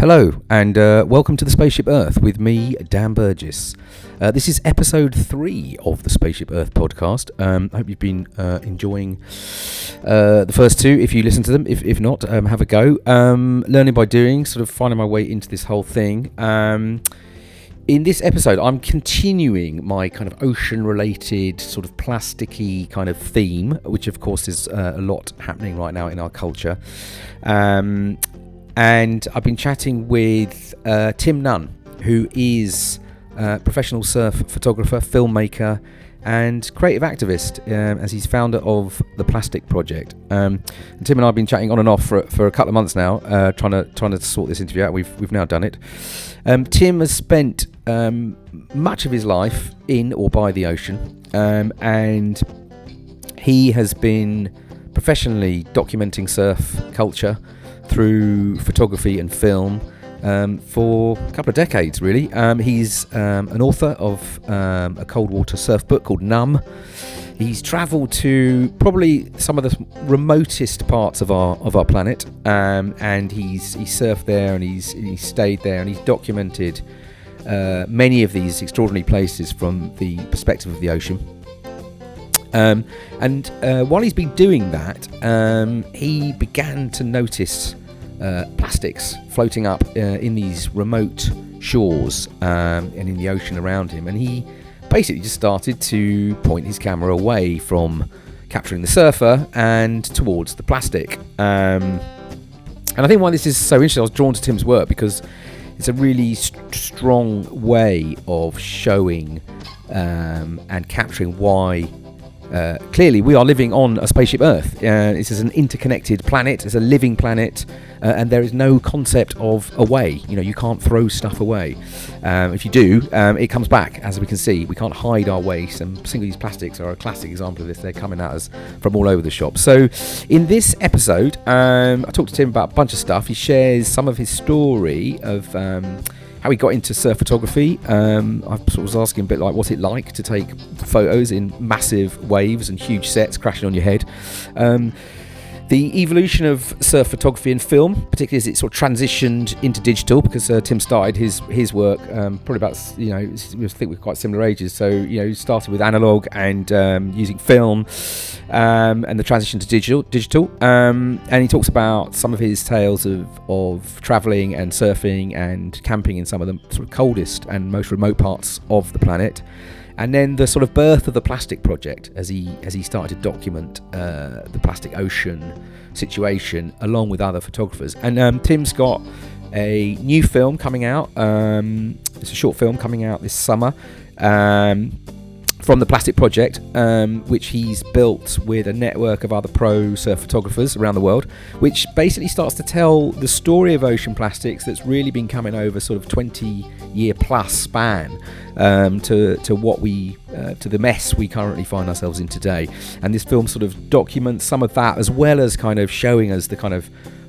Hello, and uh, welcome to the Spaceship Earth with me, Dan Burgess. Uh, this is episode three of the Spaceship Earth podcast. Um, I hope you've been uh, enjoying uh, the first two. If you listen to them, if, if not, um, have a go. Um, learning by doing, sort of finding my way into this whole thing. Um, in this episode, I'm continuing my kind of ocean related, sort of plasticky kind of theme, which of course is uh, a lot happening right now in our culture. Um, and I've been chatting with uh, Tim Nunn, who is a professional surf photographer, filmmaker, and creative activist, um, as he's founder of the Plastic Project. Um, and Tim and I have been chatting on and off for, for a couple of months now, uh, trying to trying to sort this interview out. We've we've now done it. Um, Tim has spent um, much of his life in or by the ocean, um, and he has been professionally documenting surf culture through photography and film um, for a couple of decades, really. Um, he's um, an author of um, a cold water surf book called Numb. He's travelled to probably some of the remotest parts of our of our planet, um, and he's he surfed there and he's he's stayed there and he's documented uh, many of these extraordinary places from the perspective of the ocean. Um, and uh, while he's been doing that, um, he began to notice uh, plastics floating up uh, in these remote shores um, and in the ocean around him. And he basically just started to point his camera away from capturing the surfer and towards the plastic. Um, and I think why this is so interesting, I was drawn to Tim's work because it's a really st- strong way of showing um, and capturing why uh, clearly, we are living on a spaceship Earth. Uh, this is an interconnected planet. It's a living planet, uh, and there is no concept of away. You know, you can't throw stuff away. Um, if you do, um, it comes back. As we can see, we can't hide our waste. And single-use plastics are a classic example of this. They're coming at us from all over the shop. So, in this episode, um, I talked to Tim about a bunch of stuff. He shares some of his story of um, how he got into surf photography. Um, I sort of was asking a bit like, what's it like to take photos in massive waves and huge sets crashing on your head? Um, the evolution of surf photography and film, particularly as it sort of transitioned into digital, because uh, Tim started his his work um, probably about you know we think we're quite similar ages. So you know he started with analog and um, using film, um, and the transition to digital. Digital, um, and he talks about some of his tales of of traveling and surfing and camping in some of the sort of coldest and most remote parts of the planet and then the sort of birth of the plastic project as he as he started to document uh, the plastic ocean situation along with other photographers. And um, Tim's got a new film coming out. Um, it's a short film coming out this summer. Um, from the Plastic Project, um, which he's built with a network of other pro surf photographers around the world, which basically starts to tell the story of ocean plastics that's really been coming over sort of 20 year plus span um, to, to what we uh, to the mess we currently find ourselves in today. And this film sort of documents some of that as well as kind of showing us the kind of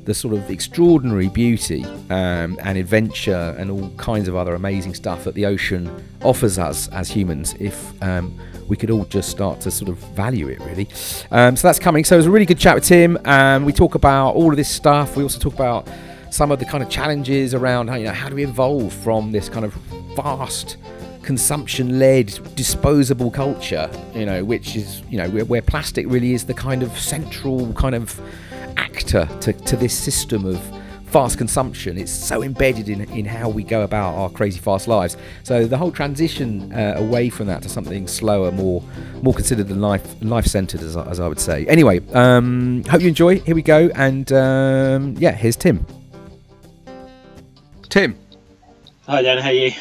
the sort of extraordinary beauty um, and adventure and all kinds of other amazing stuff that the ocean offers us as humans if um, we could all just start to sort of value it really. Um, so that's coming. So it was a really good chat with Tim. Um, we talk about all of this stuff. We also talk about some of the kind of challenges around how, you know how do we evolve from this kind of fast consumption-led disposable culture you know which is you know where, where plastic really is the kind of central kind of actor to, to this system of fast consumption. It's so embedded in, in how we go about our crazy fast lives. So the whole transition uh, away from that to something slower, more more considered than life life centered, as, as I would say. Anyway, um, hope you enjoy. Here we go, and um, yeah, here's Tim. Tim. Hi Dan, how are you?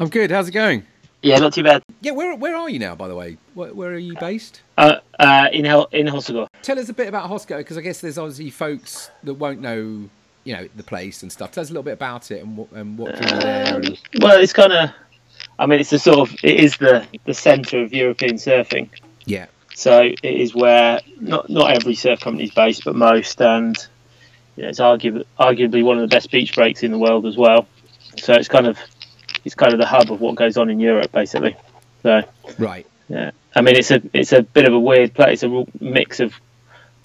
I'm good. How's it going? Yeah, not too bad. Yeah, where where are you now, by the way? Where, where are you based? Uh, uh, in Hel- in Hossegor. Tell us a bit about Hossegor, because I guess there's obviously folks that won't know, you know, the place and stuff. Tell us a little bit about it and what and what drew you there. And... Well, it's kind of, I mean, it's the sort of it is the the centre of European surfing. Yeah. So it is where not not every surf company is based, but most, and you know, it's arguably arguably one of the best beach breaks in the world as well. So it's kind of it's kind of the hub of what goes on in Europe, basically. So right, yeah. I mean, it's a it's a bit of a weird place. It's a real mix of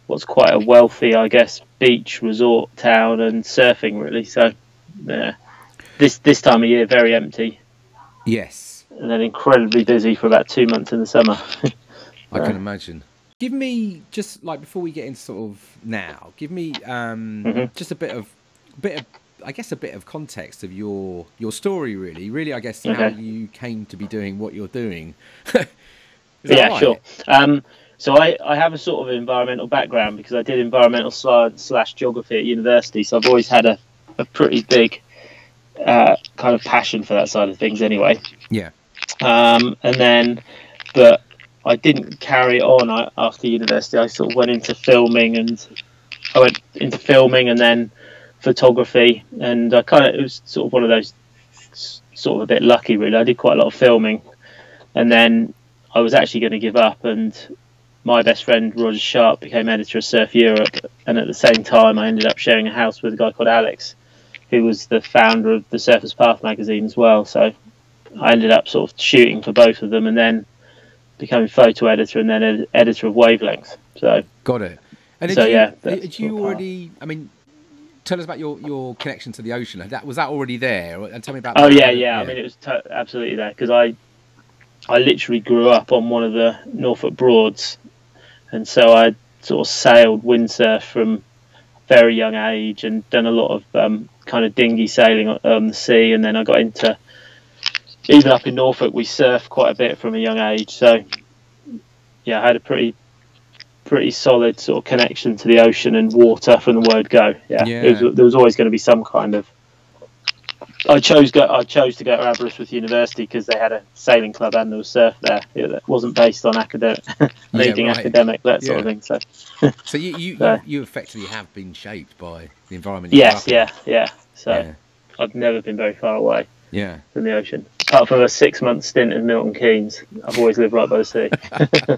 what's quite a wealthy, I guess, beach resort town and surfing, really. So yeah, this this time of year very empty, Yes, and then incredibly busy for about two months in the summer. I can imagine. Give me just like before we get into sort of now. Give me um, Mhm. just a bit of bit of I guess a bit of context of your your story. Really, really, I guess how you came to be doing what you're doing. Yeah, right? sure. Um, so I, I have a sort of environmental background because I did environmental science slash geography at university. So I've always had a, a pretty big uh, kind of passion for that side of things anyway. Yeah. Um, and then, but I didn't carry on I, after university. I sort of went into filming and I went into filming and then photography. And I kind of, it was sort of one of those sort of a bit lucky really. I did quite a lot of filming and then I was actually going to give up and my best friend Roger Sharp became editor of Surf Europe and at the same time I ended up sharing a house with a guy called Alex who was the founder of the Surfers Path magazine as well so I ended up sort of shooting for both of them and then becoming photo editor and then ed- editor of Wavelength so Got it. And So, you, yeah, did you sort of how- already? I mean, tell us about your, your connection to the ocean. That was that already there? And tell me about. Oh that. yeah, yeah. I mean, it was to- absolutely there because I, I literally grew up on one of the Norfolk Broads, and so I sort of sailed windsurf from a very young age and done a lot of um, kind of dinghy sailing on, on the sea, and then I got into even up in Norfolk we surfed quite a bit from a young age. So yeah, I had a pretty pretty solid sort of connection to the ocean and water from the word go. Yeah, Yeah. It was, there was always going to be some kind of I chose go. I chose to go to Aberystwyth University because they had a sailing club and there was surf there. It wasn't based on academic, anything right. academic, that sort of thing. So So you you, So- you effectively have been shaped by the environment. yes, yeah, yeah. So yeah, I've never been very far away yeah. from the ocean, apart from a six-month stint in Milton Keynes. I've always lived right by the sea.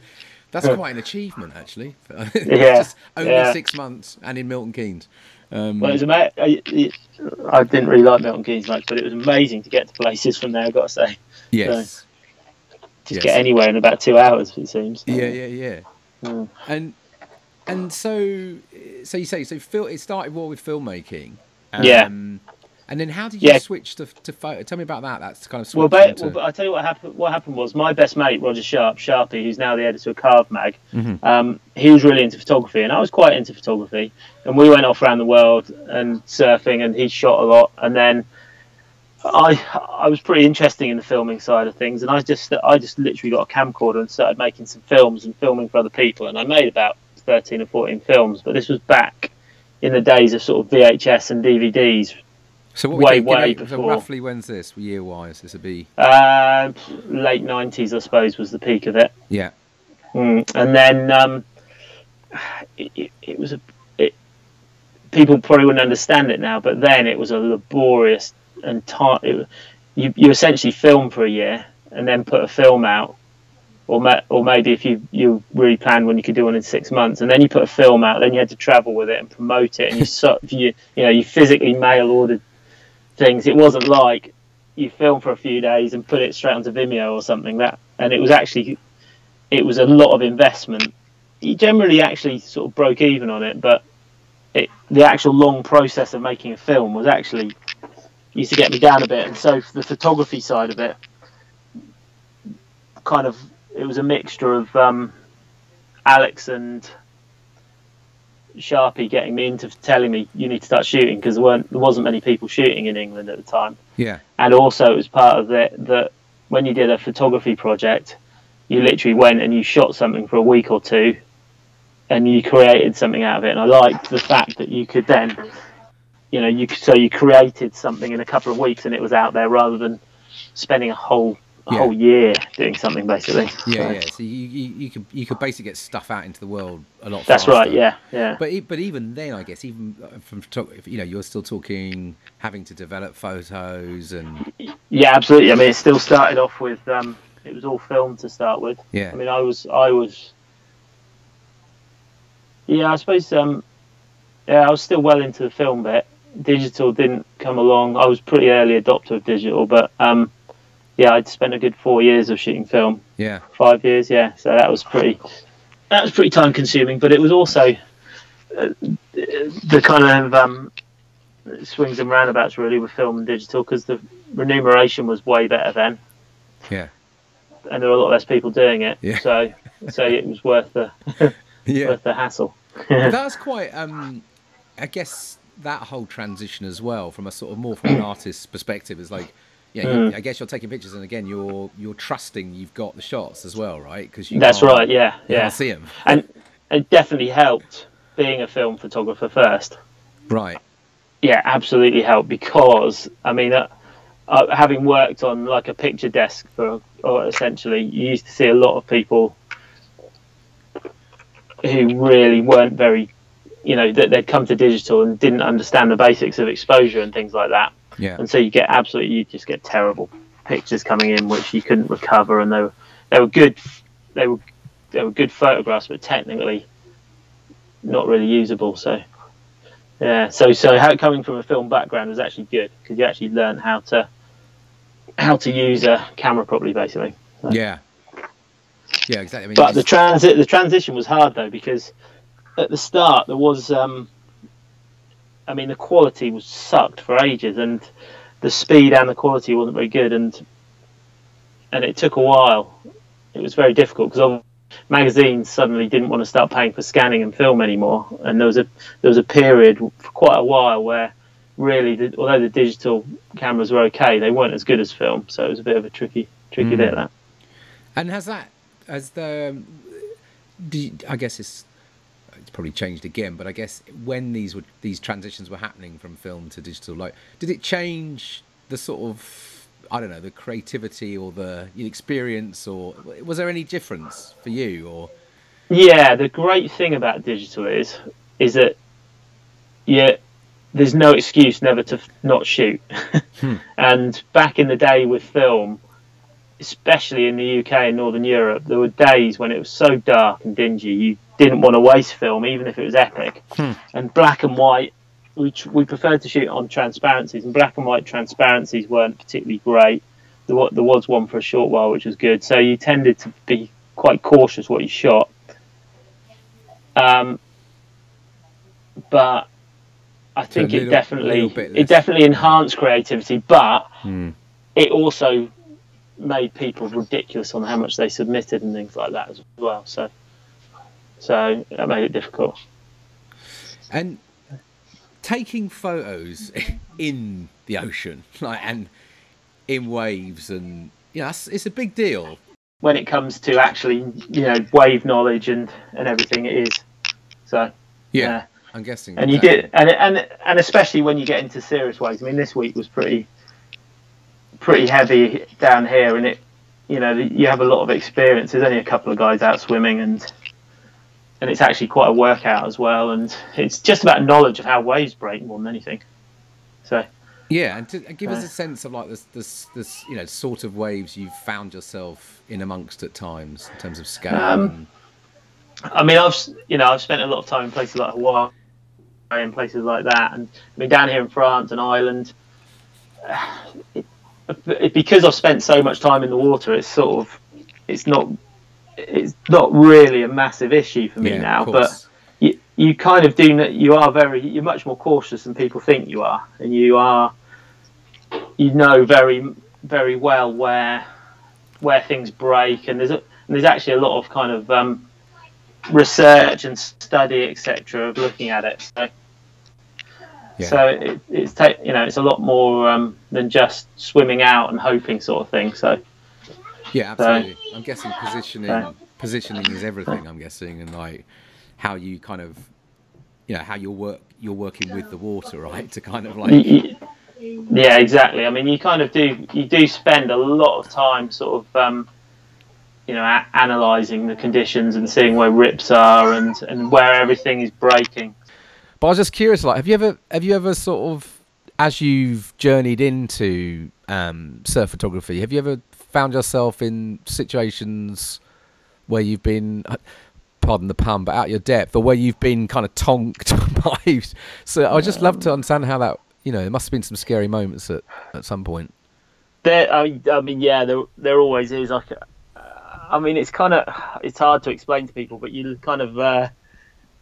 That's quite an achievement, actually. Yeah, Just only yeah. six months and in Milton Keynes. Um, Well, it was ama- I, it- I didn't really like Milton Keynes much, but it was amazing to get to places from there. I've got to say, yes. just Yes. get anywhere in about two hours. It seems. Yeah, yeah, yeah. Mm. And and so so you say so. Phil, it started more with filmmaking. Yeah. And then how did you Yeah. switch to to photo? Tell me about that. That's kind of Well, switch ba- into- well, but I tell you what happened. What happened was my best mate Roger Sharp, Sharpie, who's now the editor of Carve Mag. Mhm. Um, he was really into photography, and I was quite into photography. And we went off around the world and surfing, and he shot a lot. And then I I was pretty interested in the filming side of things, and I just I just literally got a camcorder and started making some films and filming for other people. And I made about thirteen or fourteen films, but this was back in the days of sort of VHS and DVDs. So what way, way so roughly when's this year wise? This would be Uh, late nineties, I suppose, was the peak of it. yeah, Mm. And then um, it, it, it was a. It, people probably wouldn't understand it now, but then it was a laborious and time. It, you you essentially film for a year and then put a film out, or ma- or maybe if you you really planned when you could do one in six months, and then you put a film out, then you had to travel with it and promote it, and you so, you you know you physically mail ordered things. It wasn't like you film for a few days and put it straight onto Vimeo or something. That and it was actually it was a lot of investment. You generally actually sort of broke even on it, but it, the actual long process of making a film was actually used to get me down a bit. And so the photography side of it, kind of, it was a mixture of um, Alex and Sharpie getting me into telling me you need to start shooting because there weren't there wasn't many people shooting in England at the time yeah, and also it was part of it that when you did a photography project, you literally went and you shot something for a week or two, and you created something out of it. And I liked the fact that you could then, you know, you could- so you created something in a couple of weeks and it was out there rather than spending a whole a Yeah. whole year doing something basically. yeah, So, yeah. So you, you you could you could basically get stuff out into the world a lot. That's faster. right. Yeah, yeah. But but even then, I guess even uh, from you know, you're still talking having to develop photos and Yeah, absolutely. I mean, it still started off with um, it was all film to start with. yeah, I mean, I was, I was, yeah, I suppose, um, yeah, I was still well into the film bit. Digital didn't come along. I was pretty early adopter of digital, but um, yeah, I'd spent a good four years of shooting film, yeah, five years, yeah. So that was pretty, that was pretty time consuming, but it was also uh, the kind of um, swings and roundabouts really with film and digital because the remuneration was way better then. Yeah. And there were a lot less people doing it. Yeah. So so it was worth the Yeah. worth the hassle. That's quite um I guess that whole transition as well from a sort of more from an artist's perspective is like yeah, you, I guess you're taking pictures, and again, you're you're trusting you've got the shots as well, right? Because you That's right. Yeah. you Yeah. see them, And it definitely helped being a film photographer first. right? Yeah, absolutely helped because I mean, uh, uh, having worked on like a picture desk for, or essentially, you used to see a lot of people who really weren't very, you know, that they'd come to digital and didn't understand the basics of exposure and things like that, Yeah, and so you get absolutely, you just get terrible pictures coming in which you couldn't recover, and they were they were good, they were they were good photographs, but technically not really usable. So. Yeah, so so how, coming from a film background was actually good because you actually learn how to how to use a camera properly, basically. yeah, yeah, exactly. I mean, But the transit the transition was hard though because at the start there was, um, I mean, the quality was sucked for ages, and the speed and the quality wasn't very good, and and it took a while. It was very difficult because magazines suddenly didn't want to start paying for scanning and film anymore, and there was a there was a period for quite a while where really, the, although the digital cameras were okay, they weren't as good as film, so it was a bit of a tricky tricky Mm. bit that. and has that as the do you- I guess it's it's probably changed again, but I guess when these were these transitions were happening from film to digital, like did it change the sort of I don't know the creativity or the experience, or was there any difference for you? Or Yeah, the great thing about digital is is that yeah, there's no excuse never to not shoot. Hmm. And back in the day with film, especially in the UK and Northern Europe, there were days when it was so dark and dingy you didn't want to waste film, even if it was epic. And black and white, we tr- we preferred to shoot on transparencies, and black and white transparencies weren't particularly great. There wa- there was one for a short while, which was good. So you tended to be quite cautious what you shot. Um, but I think little- it definitely it definitely enhanced creativity, but Hmm. it also made people ridiculous on how much they submitted and things like that as well. So, so that made it difficult. and taking photos in the ocean, like and in waves, and yeah, it's, it's a big deal. When it comes to actually, you know, wave knowledge and and everything, it is. So. Yeah. I'm guessing. and you that- did and and and especially when you get into serious waves i mean this week was pretty pretty heavy down here and it you know you have a lot of experience there's only a couple of guys out swimming and and it's actually quite a workout as well and it's just about knowledge of how waves break more than anything so Yeah, and to give us a sense of like this, this, this, you know, sort of waves you've found yourself in amongst at times in terms of scale. Um, I mean, I've you know I've spent a lot of time in places like Hawaii and places like that, and I mean down here in France and Ireland. It, it, because I've spent so much time in the water, it's sort of it's not it's not really a massive issue for me yeah, now. But you, you kind of do you are very you're much more cautious than people think you are, and you are you know very very well where where things break, and there's a, and there's actually a lot of kind of um, research and study etc. of looking at it. So Yeah. so it, it's ta- you know it's a lot more um, than just swimming out and hoping sort of thing. So Yeah, absolutely. I'm guessing positioning so- positioning is everything. I'm guessing, and like how you kind of, you know, how you're work you're working with the water, right? To kind of like, yeah, exactly. I mean, you kind of do you do spend a lot of time sort of um, you know a- analysing the conditions and seeing where rips are and and where everything is breaking. But I was just curious, like, have you ever have you ever sort of, as you've journeyed into um, surf photography, have you ever found yourself in situations where you've been, uh, pardon the pun, but out your depth, or where you've been kind of tonked by? So I just love to understand how that, you know, there must have been some scary moments at at some point. There, I, I mean, yeah, there there always is. Like, uh, I mean, it's kind of it's hard to explain to people, but you kind of, uh,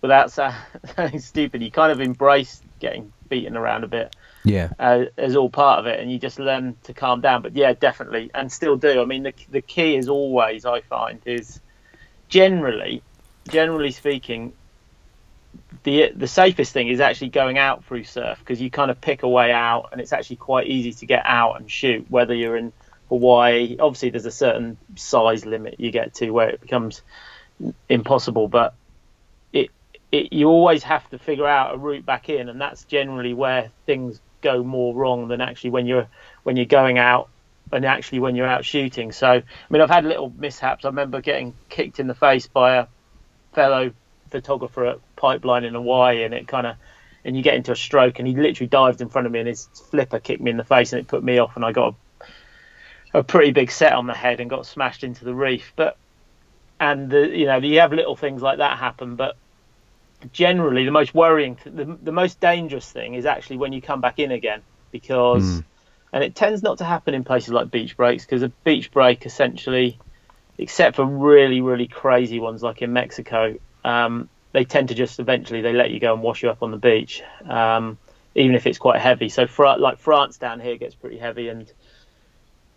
without sounding stupid, you kind of embrace getting beaten around a bit Yeah. uh, is all part of it, and you just learn to calm down. But yeah, definitely, and still do. I mean, the the key is always I find is generally, generally speaking, the the safest thing is actually going out through surf because you kind of pick a way out, and it's actually quite easy to get out and shoot. Whether you're in Hawaii, obviously there's a certain size limit you get to where it becomes impossible, but it, it you always have to figure out a route back in, and that's generally where things go more wrong than actually when you're when you're going out and actually when you're out shooting. So I mean, I've had little mishaps. I remember getting kicked in the face by a fellow photographer at Pipeline in Hawaii, and it kind of and you get into a stroke, and he literally dived in front of me, and his flipper kicked me in the face, and it put me off, and I got a, a pretty big set on the head and got smashed into the reef. But and the, you know you have little things like that happen, but generally the most worrying, the, the most dangerous thing is actually when you come back in again because, Mm. and it tends not to happen in places like beach breaks because a beach break essentially, except for really really crazy ones like in Mexico, um, they tend to just eventually they let you go and wash you up on the beach, um, even if it's quite heavy. So for like France down here gets pretty heavy and.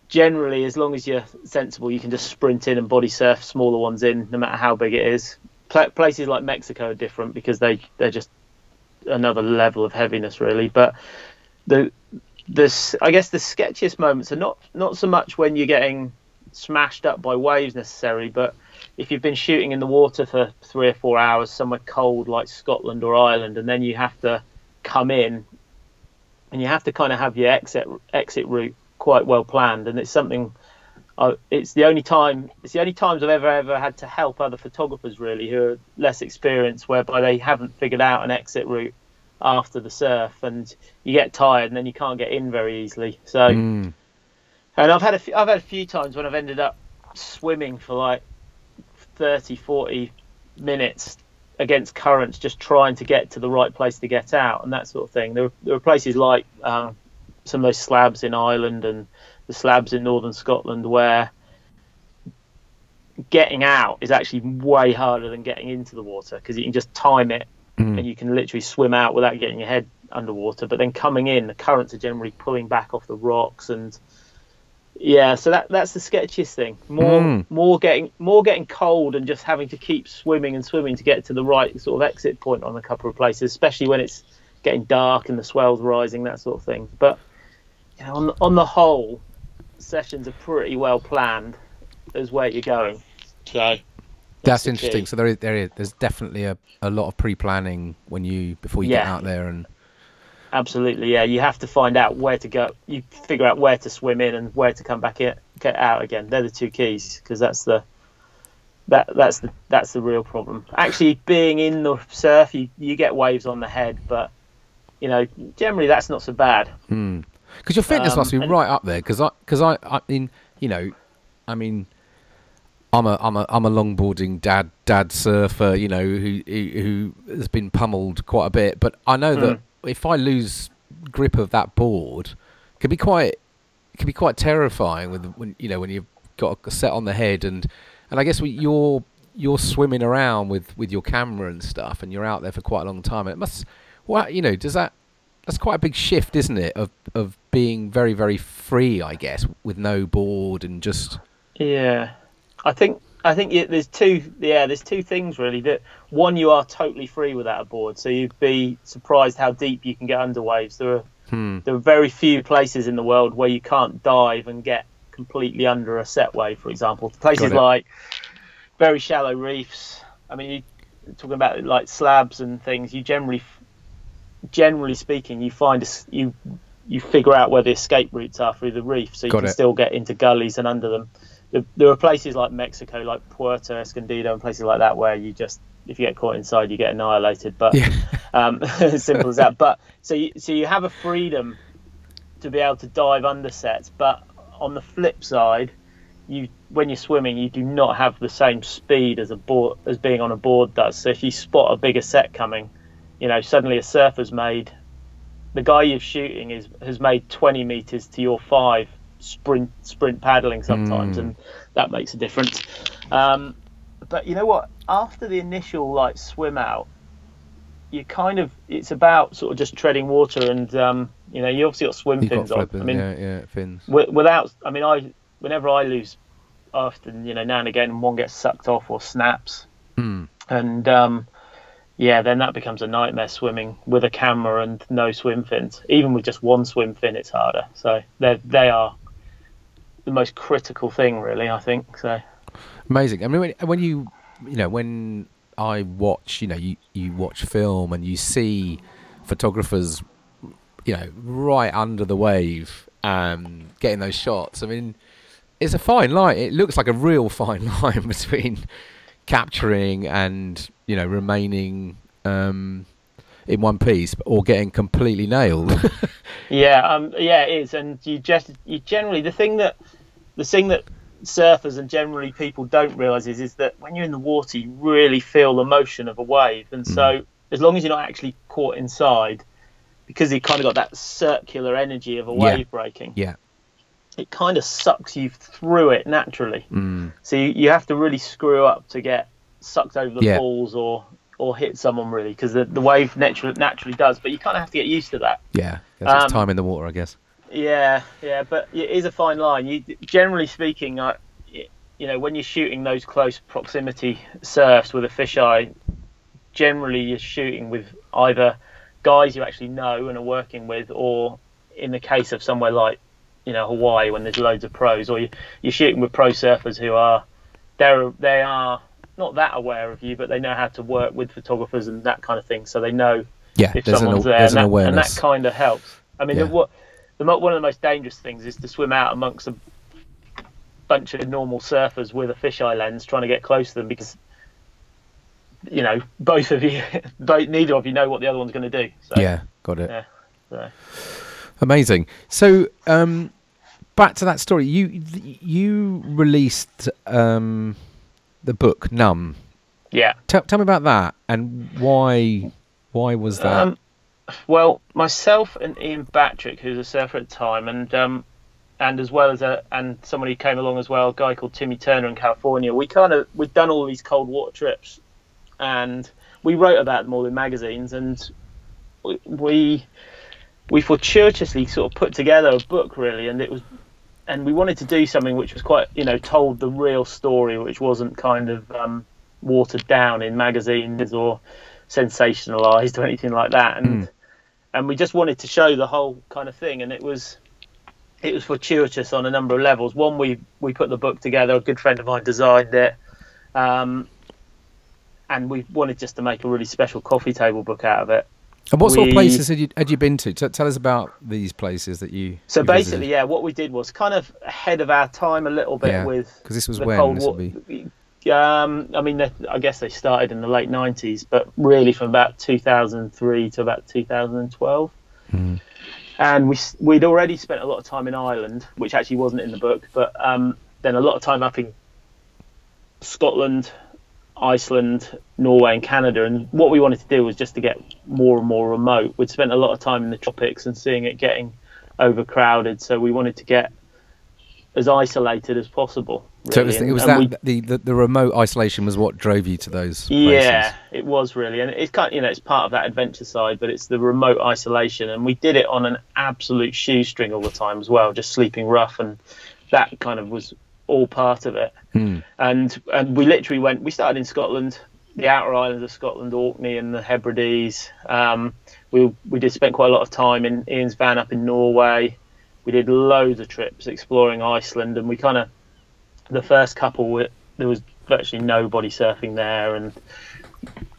Generally, as long as you're sensible, you can just sprint in and body surf smaller ones in, no matter how big it is places like Mexico are different because they they're just another level of heaviness really. But the this I guess the sketchiest moments are not not so much when you're getting smashed up by waves necessarily, but if you've been shooting in the water for three or four hours somewhere cold like Scotland or Ireland, and then you have to come in and you have to kind of have your exit exit route quite well planned, and it's something uh, it's the only time it's the only times I've ever ever had to help other photographers really who are less experienced whereby they haven't figured out an exit route after the surf and you get tired and then you can't get in very easily so Mm. and I've had a few, I've had a few times when I've ended up swimming for like 30 40 minutes against currents just trying to get to the right place to get out and that sort of thing there, there are places like um, some of those slabs in Ireland and the slabs in northern Scotland where getting out is actually way harder than getting into the water because you can just time it Mm. and you can literally swim out without getting your head underwater. But then coming in, the currents are generally pulling back off the rocks and yeah, so that that's the sketchiest thing. More Mm. more getting more getting cold and just having to keep swimming and swimming to get to the right sort of exit point on a couple of places, especially when it's getting dark and the swells rising, that sort of thing. But you know, on on the whole, sessions are pretty well planned as where you're going. So That's the interesting. key. So there is, there is there's definitely a, a lot of pre-planning when you before you get out there and Absolutely, yeah. You have to find out where to go. You figure out where to swim in and where to come back in, get out again. They're the two keys because that's the that that's the that's the real problem. Actually, being in the surf, you you get waves on the head, but you know generally that's not so bad. Hmm. Because your fitness Um, must be and- right up there. Because I because I I mean you know I mean. I'm a I'm a I'm a longboarding dad dad surfer, you know, who who who has been pummeled quite a bit. But I know that Mm. if I lose grip of that board, it can be quite it can be quite terrifying with when you know when you've got a set on the head and and I guess we, you're you're swimming around with with your camera and stuff, and you're out there for quite a long time. And it must well you know does that that's quite a big shift, isn't it? Of of being very very free, I guess, with no board and just Yeah, I think I think yeah, there's two. Yeah, there's two things really. That one, you are totally free without a board, so you'd be surprised how deep you can get under waves. There are hmm, there are very few places in the world where you can't dive and get completely under a set wave. For example, places like very shallow reefs. I mean, you talking about like slabs and things. You generally, generally speaking, you find a you you figure out where the escape routes are through the reef, so you Got can it. still get into gullies and under them. There, there are places like Mexico, like Puerto Escondido, and places like that where you just if you get caught inside, you get annihilated. But yeah, um, as simple as that. But so you, so you have a freedom to be able to dive under sets, but on the flip side, you when you're swimming, you do not have the same speed as a board as being on a board does. So if you spot a bigger set coming, you know suddenly a surfer's made. The guy you're shooting is has made 20 meters to your five sprint sprint paddling sometimes, Mm. and that makes a difference. Um, but you know what? After the initial like swim out, you kind of it's about sort of just treading water and um, you know you obviously got swim got fins on. I mean, yeah, yeah, fins. wi- without I mean I whenever I lose often you know now and again one gets sucked off or snaps Hmm. and um, yeah then that becomes a nightmare swimming with a camera and no swim fins even with just one swim fin it's harder so they they are the most critical thing really I think so Amazing. I mean, when, when you, you know, when I watch, you know, you, you watch film and you see photographers, you know, right under the wave, um, getting those shots. I mean, it's a fine line. It looks like a real fine line between capturing and you know remaining um, in one piece or getting completely nailed. Yeah, um, yeah, it is, and you just you generally the thing that the thing that surfers and generally people don't realise is is that when you're in the water, you really feel the motion of a wave, and so as long as you're not actually caught inside, because you kind of got that circular energy of a Yeah. wave breaking, yeah. It kind of sucks you through it naturally. Mm. So you, you have to really screw up to get sucked over the Yeah. falls or or hit someone really, because the, the wave naturally naturally does, but you kind of have to get used to that. Yeah. It's Um, time in the water, I guess. Yeah, yeah, but it is a fine line. You, generally speaking, I, you know, when you're shooting those close proximity surfs with a fisheye, generally you're shooting with either guys you actually know and are working with, or in the case of somewhere like, you know, Hawaii when there's loads of pros, or you, you're shooting with pro surfers who are, they're they are not that aware of you, but they know how to work with photographers and that kind of thing, so they know Yeah. if There's an, someone's there, and, an that, and that kind of helps. I mean, Yeah. the, what the one of the most dangerous things is to swim out amongst a bunch of normal surfers with a fisheye lens, trying to get close to them because you know both of you, both neither of you know what the other one's going to do. So, yeah. Got it. yeah. So, Amazing. So, um, back to that story. You you released um, the book Numb. yeah. Tell, tell me about that and why why was that? Um, well, myself and Ian Battrick, who's a surfer at the time, and um, and as well as a and somebody came along as well, a guy called Timmy Turner in California. We kind of we'd done all these cold water trips, and we wrote about them all in magazines, and we we, we fortuitously sort of put together a book really, and it was. And we wanted to do something which was quite, you know, told the real story, which wasn't kind of um, watered down in magazines or sensationalized or anything like that and Mm. and we just wanted to show the whole kind of thing and it was it was fortuitous on a number of levels one we we put the book together a good friend of mine designed it um and we wanted just to make a really special coffee table book out of it and what sort of places had you had you been to? T- tell us about these places that you. so you basically visited. yeah what we did was kind of ahead of our time a little bit Yeah, with because this was the when cold this would be. um, I mean, I guess they started in the late '90s, but really from about 2003 to about 2012. Mm. And we we'd already spent a lot of time in Ireland, which actually wasn't in the book, but um, then a lot of time up in Scotland, Iceland, Norway, and Canada. And what we wanted to do was just to get more and more remote. We'd spent a lot of time in the tropics and seeing it getting overcrowded, so we wanted to get as isolated as possible. So it was, And- it was that we- the, the the remote isolation was what drove you to those places. Yeah, it was really, and it's kind, you know, it's part of that adventure side, but it's the remote isolation, and we did it on an absolute shoestring all the time as well, just sleeping rough, and that kind of was all part of it. Hmm. And and we literally went. We started in Scotland, the outer islands of Scotland, Orkney and the Hebrides. Um, we we did spend quite a lot of time in Ian's van up in Norway. We did loads of trips exploring Iceland, and we kind of the first couple we- there was virtually nobody surfing there, and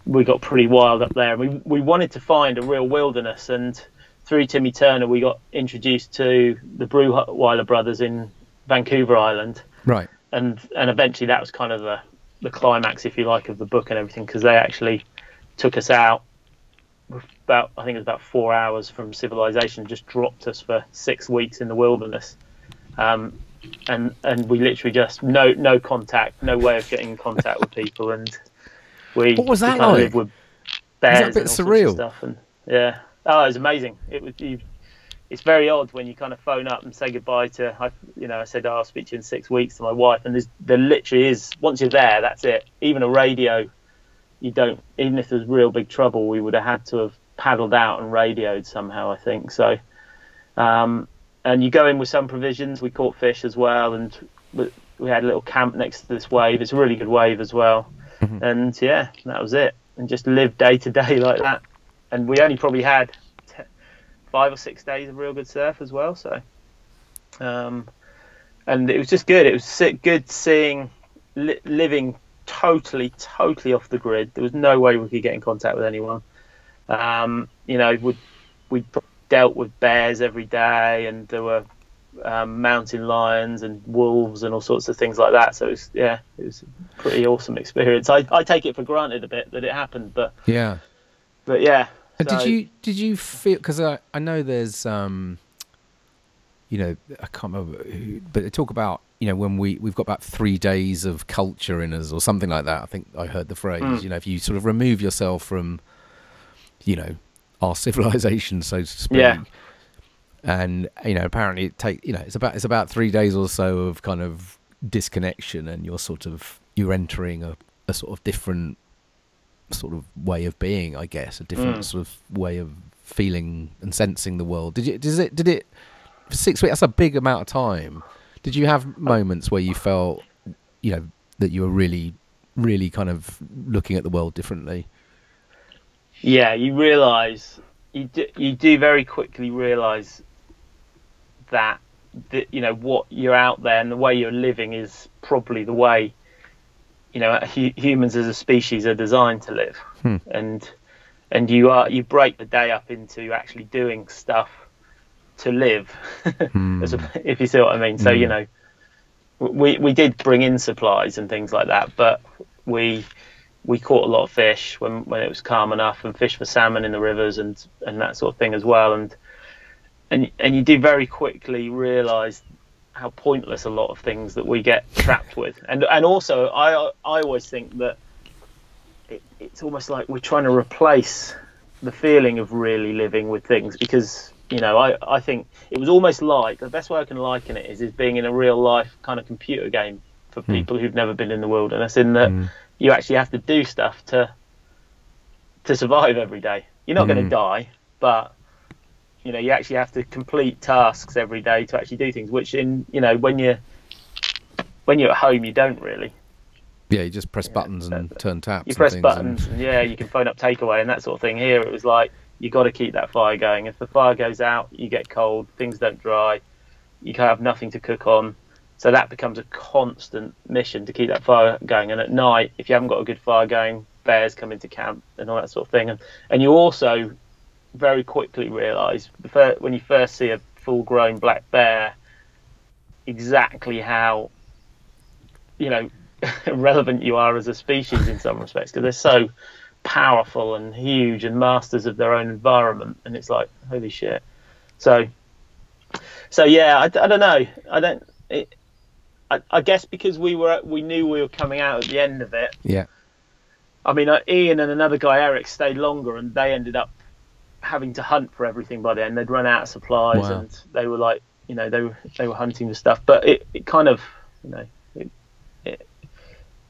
we got pretty wild up there. We we wanted to find a real wilderness, and through Timmy Turner, we got introduced to the Bruhwiler brothers in Vancouver Island Right. and and eventually that was kind of the the climax, if you like, of the book and everything, because they actually took us out about I think it was about four hours from civilization, just dropped us for six weeks in the wilderness, um, and and we literally just no no contact, no way of getting in contact with people, and we What was we that kinda like? lived with bears a bit and of surreal? stuff, and yeah, oh, it was amazing. It was you, it's very odd when you kind of phone up and say goodbye to, I, you know, I said, oh, I'll speak to you in six weeks to my wife, and there's, there literally is, once you're there, that's it. Even a radio, you don't even if there's real big trouble, we would have had to have paddled out and radioed somehow. I think so. Um, and you go in with some provisions. We caught fish as well, and we had a little camp next to this wave. It's a really good wave as well. Mm-hmm. And yeah, that was it. And just live day to day like that. And we only probably had five or six days of real good surf as well. So, um, and it was just good. It was good seeing li- living totally, totally off the grid. There was no way we could get in contact with anyone. Um, you know, we we dealt with bears every day, and there were um, mountain lions and wolves and all sorts of things like that. So it was, yeah, it was a pretty awesome experience. I, I take it for granted a bit that it happened, but yeah, but yeah. So. Did you did you feel? Because I I know there's um, you know I can't remember, who, but they talk about you know when we we've got about three days of culture in us or something like that. I think I heard the phrase. Mm. You know, if you sort of remove yourself from, you know, our civilization, so to speak. Yeah and you know apparently it take you know it's about it's about three days or so of kind of disconnection and you're sort of you're entering a, a sort of different sort of way of being i guess a different mm. sort of way of feeling and sensing the world. Did you does it did it six weeks that's a big amount of time. Did you have moments where you felt you know that you were really really kind of looking at the world differently? Yeah you realize you do, you do very quickly realize that the, you know what you're out there and the way you're living is probably the way you know humans as a species are designed to live hmm. and and you are you break the day up into actually doing stuff to live hmm. a, if you see what i mean so you hmm. know we we did bring in supplies and things like that but we we caught a lot of fish when when it was calm enough and fish for salmon in the rivers and and that sort of thing as well and and and you do very quickly realise how pointless a lot of things that we get trapped with, and and also I I always think that it, it's almost like we're trying to replace the feeling of really living with things because you know I I think it was almost like the best way I can liken it is is being in a real life kind of computer game for mm. people who've never been in the wilderness in that mm. you actually have to do stuff to to survive every day. You're not mm. going to die, but you know you actually have to complete tasks every day to actually do things which in you know when you're when you're at home you don't really. Yeah you just press yeah, buttons and turn taps you press buttons and... and... yeah you can phone up takeaway and that sort of thing. Here it was like you got to keep that fire going. If the fire goes out you get cold things don't dry you can't have nothing to cook on. So that becomes a constant mission to keep that fire going. And at night if you haven't got a good fire going bears come into camp and all that sort of thing. And and you also very quickly realise when you first see a full-grown black bear exactly how you know relevant you are as a species in some respects because they're so powerful and huge and masters of their own environment and it's like holy shit. So so yeah i, I don't know. I don't it, I, I guess because we were we knew we were coming out at the end of it. Yeah. I mean, uh, Ian and another guy, Eric, stayed longer, and they ended up having to hunt for everything by then. They'd run out of supplies, wow. and they were like, you know, they were they were hunting for stuff. But it, it kind of, you know, it it,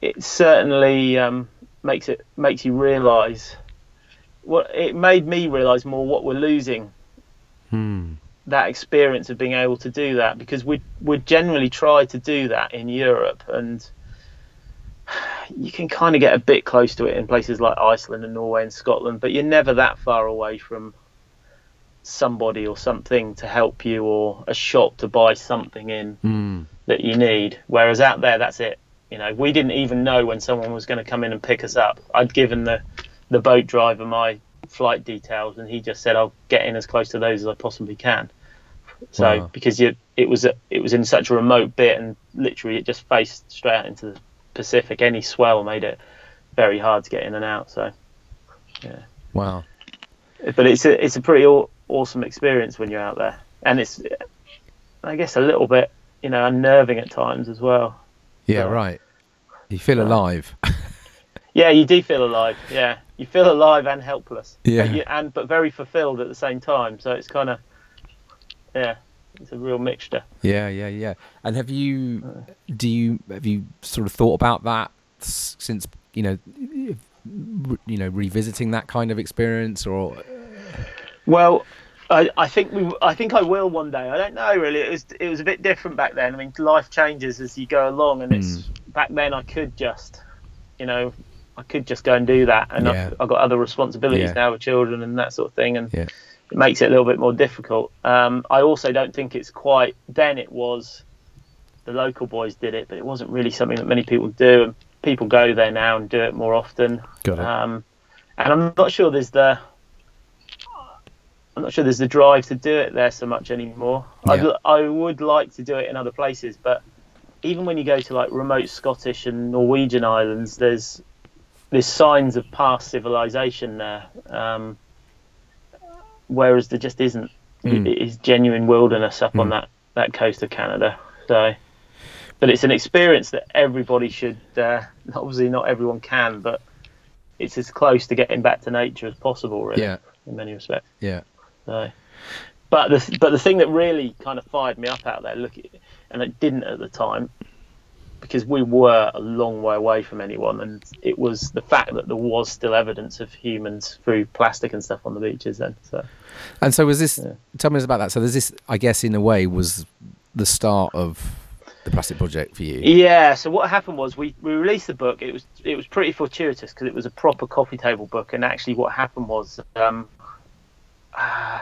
it certainly um, makes it makes you realise what it made me realise more what we're losing. Hmm. That experience of being able to do that because we we generally try to do that in Europe and you can kind of get a bit close to it in places like Iceland and Norway and Scotland, but you're never that far away from somebody or something to help you or a shop to buy something in mm. that you need. Whereas out there, that's it. You know, we didn't even know when someone was going to come in and pick us up. I'd given the the boat driver my flight details, and he just said, "I'll get in as close to those as I possibly can." So wow. because you, it was a, it was in such a remote bit, and literally it just faced straight out into the Pacific, any swell made it very hard to get in and out. So, yeah. Wow. But it's a it's a pretty aw- awesome experience when you're out there, and it's I guess a little bit you know unnerving at times as well. Yeah, right. You feel uh, alive. yeah, you do feel alive. Yeah, you feel alive and helpless. Yeah, but you, and but very fulfilled at the same time. So it's kind of yeah, it's a real mixture. Yeah, yeah, yeah. And have you, do you, have you sort of thought about that since you know, you know, revisiting that kind of experience, or Well, I, I think we, I think I will one day. I don't know really. It was it was a bit different back then. I mean, life changes as you go along, and it's hmm. back then I could just, you know, I could just go and do that, and Yeah. I've, I've got other responsibilities Yeah. now with children and that sort of thing, and Yeah. It makes it a little bit more difficult. Um, I also don't think it's quite. Then it was, the local boys did it, but it wasn't really something that many people do, and people go there now and do it more often. got it. Um, and I'm not sure there's the I'm not sure there's the drive to do it there so much anymore. I'd, Yeah. l- I would like to do it in other places, but even when you go to like remote Scottish and Norwegian islands, there's there's signs of past civilization there, um, whereas there just isn't. Mm. It is genuine wilderness up on Mm. that, that coast of Canada. So, but it's an experience that everybody should. Uh, obviously, not everyone can, but it's as close to getting back to nature as possible, really, yeah, in many respects. yeah, So, but the but the thing that really kind of fired me up out there, look, and it didn't at the time, because we were a long way away from anyone, and it was the fact that there was still evidence of humans through plastic and stuff on the beaches. Then, so And so was this? Yeah. Tell me about that. So there's this. I guess in a way was the start of the plastic project for you. yeah. So what happened was we, we released the book. It was it was pretty fortuitous because it was a proper coffee table book, and actually what happened was. Um, uh,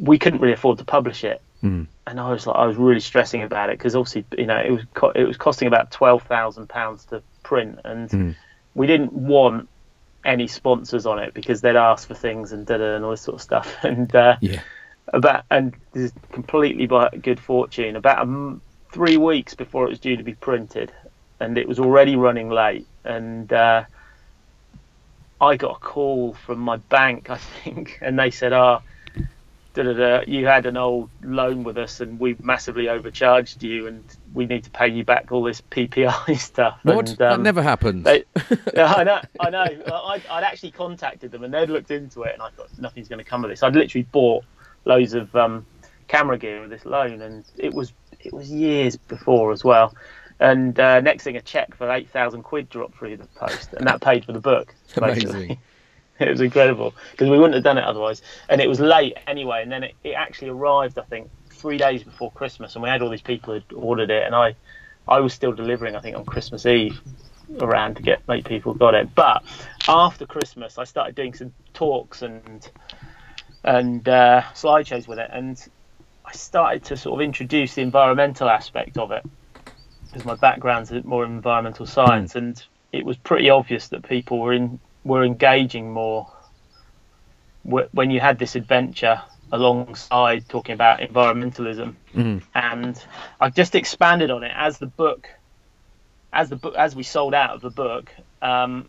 we couldn't really afford to publish it, Mm. and I was like, I was really stressing about it because obviously, you know, it was co- it was costing about twelve thousand pounds to print, and Mm. we didn't want any sponsors on it because they'd ask for things and da da and all this sort of stuff. And uh, Yeah. about and this is completely by good fortune, about a m- three weeks before it was due to be printed, and it was already running late, and uh, I got a call from my bank, I think, and they said, "Ah." Da, da, da, you had an old loan with us and we massively overcharged you and we need to pay you back all this PPI stuff. What? And, that um, never happened. they, yeah, I know, I know. I'd, I'd actually contacted them and they'd looked into it, and I thought nothing's going to come of this. I'd literally bought loads of um, camera gear with this loan, and it was it was years before as well. And uh, next thing, a check for eight thousand quid dropped through the post, and that paid for the book. Amazing. It was incredible because we wouldn't have done it otherwise. And it was late anyway, and then it, it actually arrived, I think, three days before Christmas, and we had all these people who'd ordered it, and I, I was still delivering, I think, on Christmas Eve around to get make people got it. But after Christmas, I started doing some talks and and uh, slideshows with it, and I started to sort of introduce the environmental aspect of it because my background's more in environmental science, and it was pretty obvious that people were in were engaging more when you had this adventure alongside talking about environmentalism Mm. and i've just expanded on it as the book, as the book, as we sold out of the book. Um,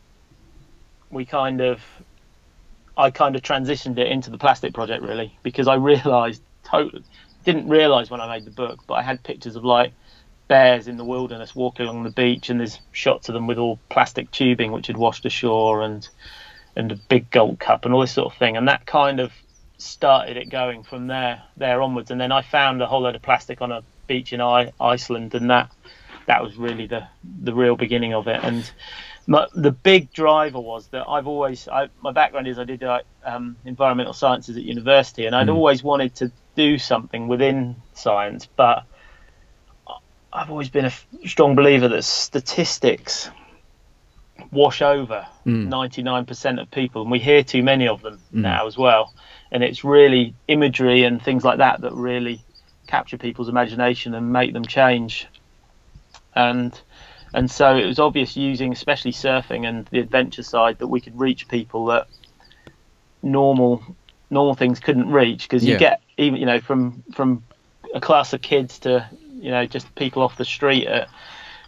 we kind of, I kind of transitioned it into the plastic project really because I realised totally didn't realise when I made the book, but I had pictures of like bears in the wilderness walking along the beach, and there's shots of them with all plastic tubing which had washed ashore and and a big gold cup and all this sort of thing, and that kind of started it going from there there onwards. And then I found a whole load of plastic on a beach in I- Iceland, and that that was really the the real beginning of it. And my, the big driver was that I've always I, my background is I did like um, environmental sciences at university, and I'd Mm. always wanted to do something within science, but I've always been a strong believer that statistics wash over Mm. 99% of people, and we hear too many of them Mm. now as well. And it's really imagery and things like that that really capture people's imagination and make them change. And and so it was obvious using especially surfing and the adventure side that we could reach people that normal normal things couldn't reach because you Yeah. get even you know from from a class of kids to you know just people off the street at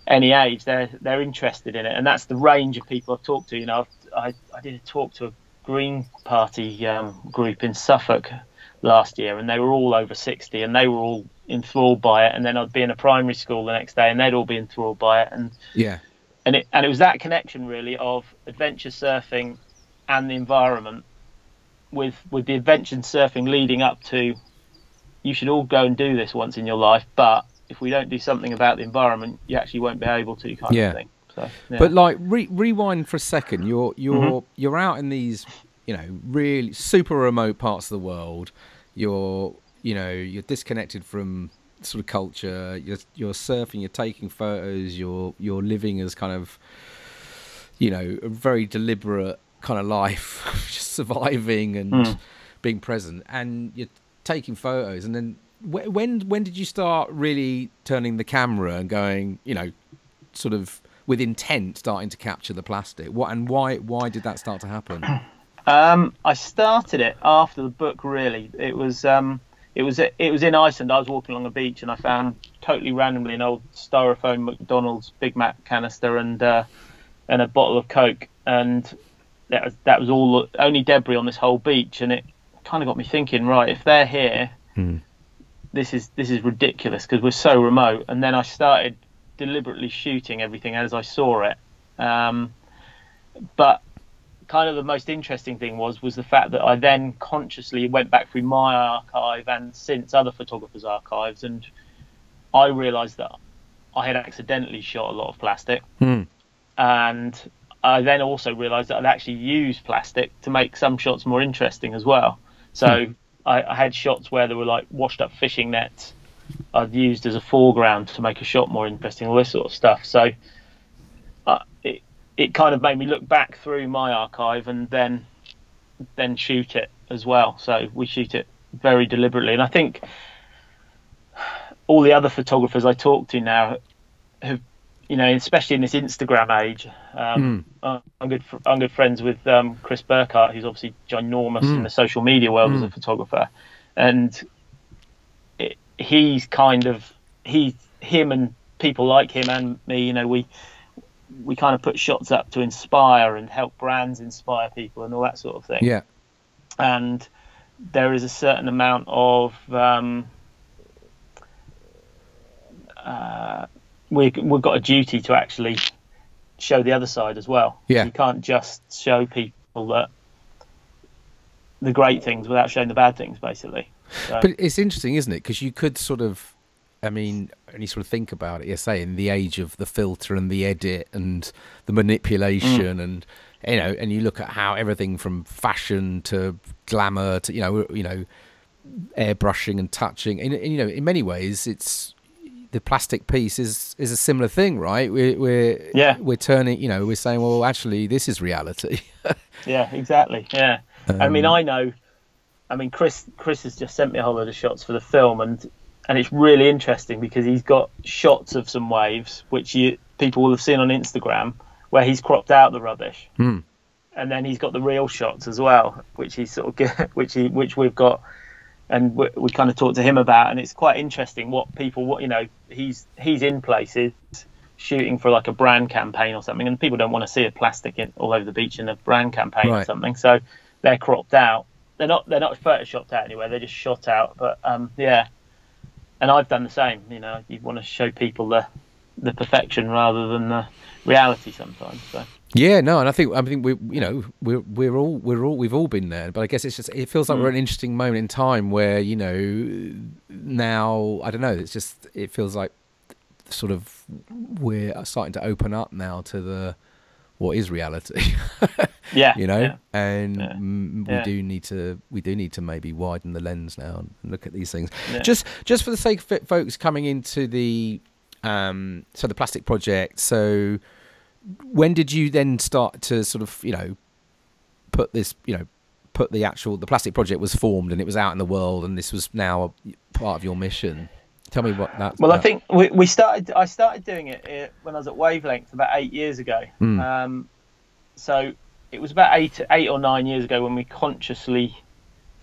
any age they're they're interested in it. And that's the range of people I've talked to. You know I've, I I did a talk to a Green Party um, group in Suffolk last year and they were all over 60 and they were all enthralled by it. And then I'd be in a primary school the next day and they'd all be enthralled by it. And Yeah. and it and it was that connection really of adventure surfing and the environment with with the adventure surfing leading up to you should all go and do this once in your life but if we don't do something about the environment you actually won't be able to kind Yeah. of thing So, yeah. But like re- rewind for a second. You're you're Mhm. you're out in these you know really super remote parts of the world. You're you know you're disconnected from sort of culture. You're you're surfing. You're taking photos. You're you're living as kind of you know a very deliberate kind of life, just surviving and Mm. being present. And you're taking photos. And then when when did you start really turning the camera and going you know sort of with intent starting to capture the plastic? What and why why did that start to happen? Um, I started it after the book. Really, it was um, it was it was in Iceland. I was walking along a beach and I found totally randomly an old styrofoam McDonald's Big Mac canister and uh, and a bottle of Coke, and that was that was all only debris on this whole beach, and it kind of got me thinking. Right, if they're here, Hmm. This is this is ridiculous because we're so remote. And then I started deliberately shooting everything as I saw it. Um, but kind of the most interesting thing was was the fact that I then consciously went back through my archive and since other photographers' archives, and I realised that I had accidentally shot a lot of plastic, Hmm. and I then also realised that I'd actually used plastic to make some shots more interesting as well. So I, I had shots where there were like washed up fishing nets I'd used as a foreground to make a shot more interesting, all this sort of stuff. So uh, it it kind of made me look back through my archive and then then shoot it as well. So we shoot it very deliberately, and I think all the other photographers I talk to now have, you know, especially in this Instagram age. Um, uh, I'm good. I'm good friends with um, Chris Burkard, who's obviously ginormous in Mm. the social media world as a Mm. photographer, and it, he's kind of he him and people like him and me. You know, we we kind of put shots up to inspire and help brands inspire people and all that sort of thing Yeah. and there is a certain amount of um, uh, we, we've got a duty to actually show the other side as well. Yeah. You can't just show people that the great things without showing the bad things, basically. So, But it's interesting, isn't it? Because you could sort of, I mean, when you sort of think about it, you're saying the age of the filter and the edit and the manipulation, mm. and you know, and you look at how everything from fashion to glamour to you know, you know, airbrushing and touching, and, and you know, in many ways, it's the plastic piece is is a similar thing, right? We're we're Yeah. we're turning, you know, we're saying, well, actually, this is reality. yeah, exactly. Yeah. I mean, Um, I know. I mean, Chris Chris has just sent me a whole load of shots for the film, and and it's really interesting because he's got shots of some waves which you people will have seen on Instagram where he's cropped out the rubbish, Hmm. and then he's got the real shots as well, which he's sort of get, which he which we've got, and we, we kind of talked to him about, and it's quite interesting what people what you know he's he's in places shooting for like a brand campaign or something, and people don't want to see a plastic in, all over the beach in a brand campaign or something, so they're cropped out. They're not they're not photoshopped out anywhere. They're just shot out. But um, yeah, and I've done the same. You know, you want to show people the the perfection rather than the reality sometimes. So Yeah, no, and I think I think we, you know, we're we're all we're all we've all been there, but I guess it's just it feels like we're at an interesting moment in time where you know now I don't know, it's just it feels like sort of we're starting to open up now to the what is reality, yeah, you know, yeah. and Yeah. mm, we Yeah. do need to we do need to maybe widen the lens now and look at these things. Just just for the sake of it, folks coming into the um so the plastic project, so when did you then start to sort of you know put this you know put the actual the plastic project was formed and it was out in the world and this was now a part of your mission tell me what that Well, I think we, we started. I started doing it when I was at Wavelength about eight years ago. Mm. Um, so it was about eight, eight or nine years ago when we consciously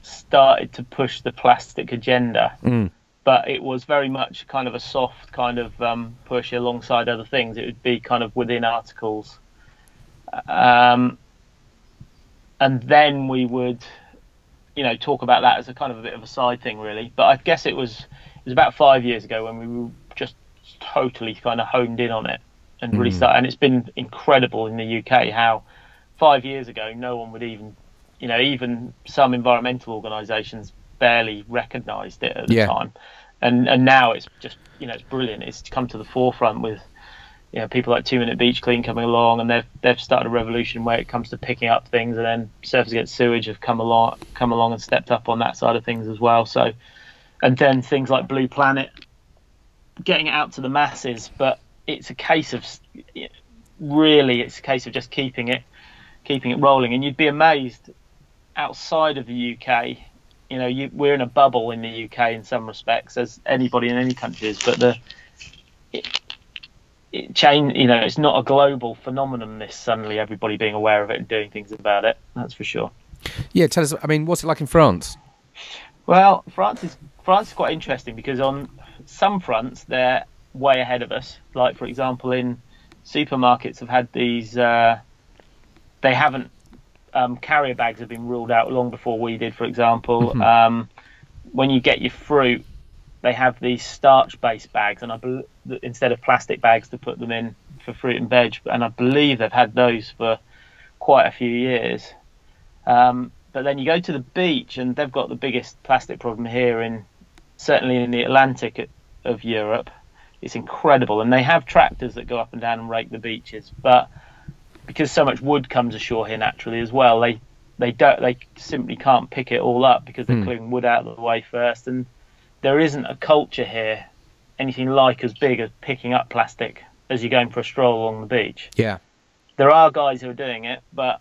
started to push the plastic agenda. Mm. But it was very much kind of a soft kind of um, push alongside other things. It would be kind of within articles, um, and then we would, you know, talk about that as a kind of a bit of a side thing, really. But I guess it was it was about five years ago when we were just totally kind of honed in on it and really Mm. started. And it's been incredible in the UK how five years ago no one would even, you know, even some environmental organisations barely recognised it at the Yeah. time, and and now it's just you know it's brilliant. It's come to the forefront with. you know, people like Two Minute Beach Clean coming along, and they've they've started a revolution where it comes to picking up things, and then Surfers Against Sewage have come along come along and stepped up on that side of things as well. So, and then things like Blue Planet, getting it out to the masses, but it's a case of really, it's a case of just keeping it keeping it rolling, and you'd be amazed outside of the UK. You know, you, we're in a bubble in the UK in some respects, as anybody in any country is, but the it, it change. You know, it's not a global phenomenon. This suddenly everybody being aware of it and doing things about it. That's for sure. Yeah, tell us. I mean, what's it like in France? Well, France is France is quite interesting because on some fronts they're way ahead of us. Like for example, in supermarkets have had these. Uh, they haven't. Um, carrier bags have been ruled out long before we did. For example, Mhm. um, when you get your fruit, they have these starch-based bags, and I bel instead of plastic bags to put them in for fruit and veg. And I believe they've had those for quite a few years. Um, but then you go to the beach, and they've got the biggest plastic problem here in certainly in the Atlantic of Europe. It's incredible, and they have tractors that go up and down and rake the beaches. But because so much wood comes ashore here naturally as well, they they don't they simply can't pick it all up because they're Hmm. clearing wood out of the way first, and there isn't a culture here anything like as big as picking up plastic as you're going for a stroll along the beach. Yeah. There are guys who are doing it, but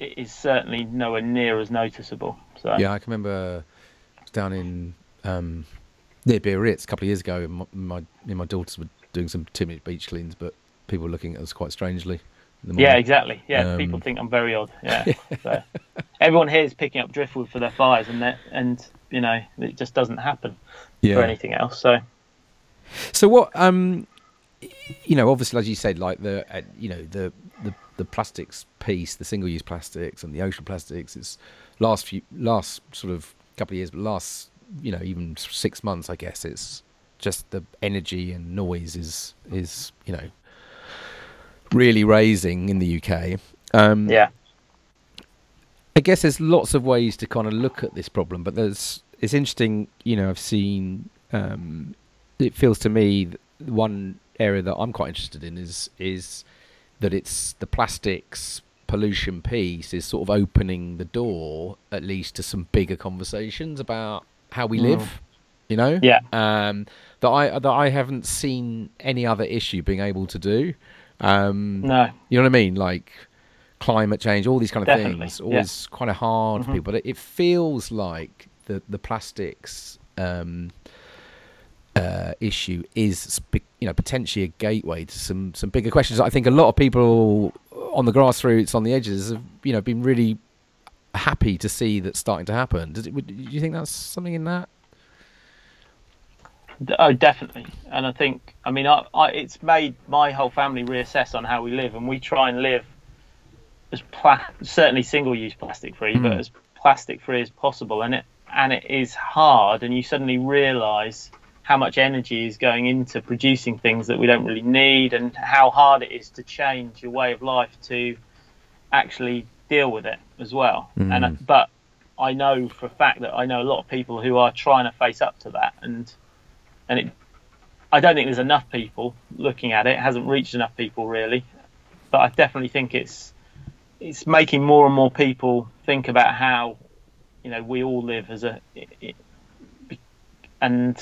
it is certainly nowhere near as noticeable. So Yeah, I can remember down in um, near Biarritz a couple of years ago. And my, my, me and my daughters were doing some minute beach cleans, but people were looking at us quite strangely. Yeah, exactly. Yeah, Um, people think I'm very odd. Yeah. so everyone here is picking up driftwood for their fires, and that, and you know it just doesn't happen yeah. for anything else. So So what? Um, you know, obviously, as you said, like the uh, you know the the the plastics piece, the single use plastics and the ocean plastics. It's last few last sort of couple of years, but last you know even six months, I guess. It's just the energy and noise is is you know really raising in the UK. Um, yeah, I guess there's lots of ways to kind of look at this problem, but there's it's interesting. You know, I've seen. Um, it feels to me that one area that I'm quite interested in is is that it's the plastics pollution piece is sort of opening the door at least to some bigger conversations about how we Mm. live. You know, Yeah. um, that I that I haven't seen any other issue being able to do. Um, no, you know what I mean? Like climate change, all these kind of Definitely, things. yeah. Always kind of hard for Mhm. people. But it, it feels like the the plastics um, uh, issue is you know potentially a gateway to some some bigger questions. I think a lot of people on the grassroots, on the edges, have you know been really happy to see that starting to happen. Does it, would, do you think that's something in that? Oh, definitely. And I think, I mean, I, I, it's made my whole family reassess on how we live, and we try and live as pla- certainly single-use plastic free, but Mm. as plastic free as possible. And it and it is hard, and you suddenly realise how much energy is going into producing things that we don't really need, and how hard it is to change your way of life to actually deal with it as well. And Mm. but I know for a fact that I know a lot of people who are trying to face up to that, and and it. I don't think there's enough people looking at it. It hasn't reached enough people really, but I definitely think it's it's making more and more people think about how you know we all live as a it, and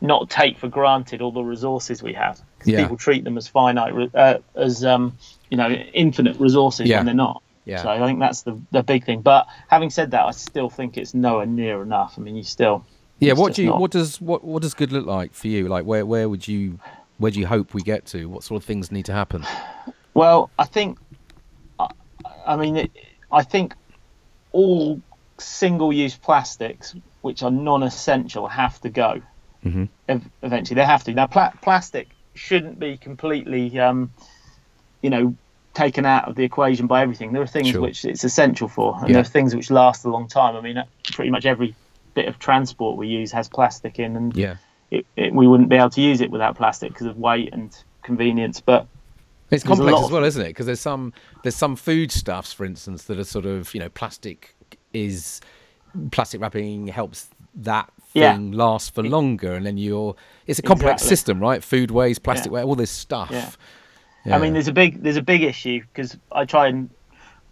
not take for granted all the resources we have. Yeah. People treat them as finite, uh, as um, you know, infinite resources Yeah. when they're not. Yeah. So I think that's the the big thing. But having said that, I still think it's nowhere near enough. I mean, you still Yeah, It's what do you not- what does what what does good look like for you? Like where where would you where do you hope we get to? What sort of things need to happen? Well, I think, I, I mean, it, I think all single-use plastics, which are non-essential, have to go. Mhm. Eventually, they have to. Now, pla- plastic shouldn't be completely, um, you know, taken out of the equation by everything. There are things Sure. which it's essential for, and Yeah. there are things which last a long time. I mean, pretty much every bit of transport we use has plastic in, and Yeah. it, it, we wouldn't be able to use it without plastic because of weight and convenience. But It's complex as well, isn't it? Because there's some there's some foodstuffs, for instance, that are sort of you know plastic is plastic wrapping helps that Yeah. thing last for longer, and then you're it's a complex Exactly. system, right? Food waste, plastic Yeah. waste, all this stuff. Yeah. Yeah. I mean, there's a big there's a big issue because I try and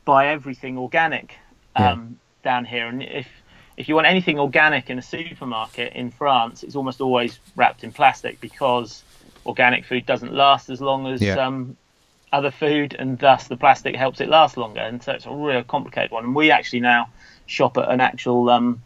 buy everything organic um, down here, and if if you want anything organic in a supermarket in France, it's almost always wrapped in plastic because organic food doesn't last as long as Yeah. um, other food, and thus the plastic helps it last longer. And so it's a real complicated one. And we actually now shop at an actual um,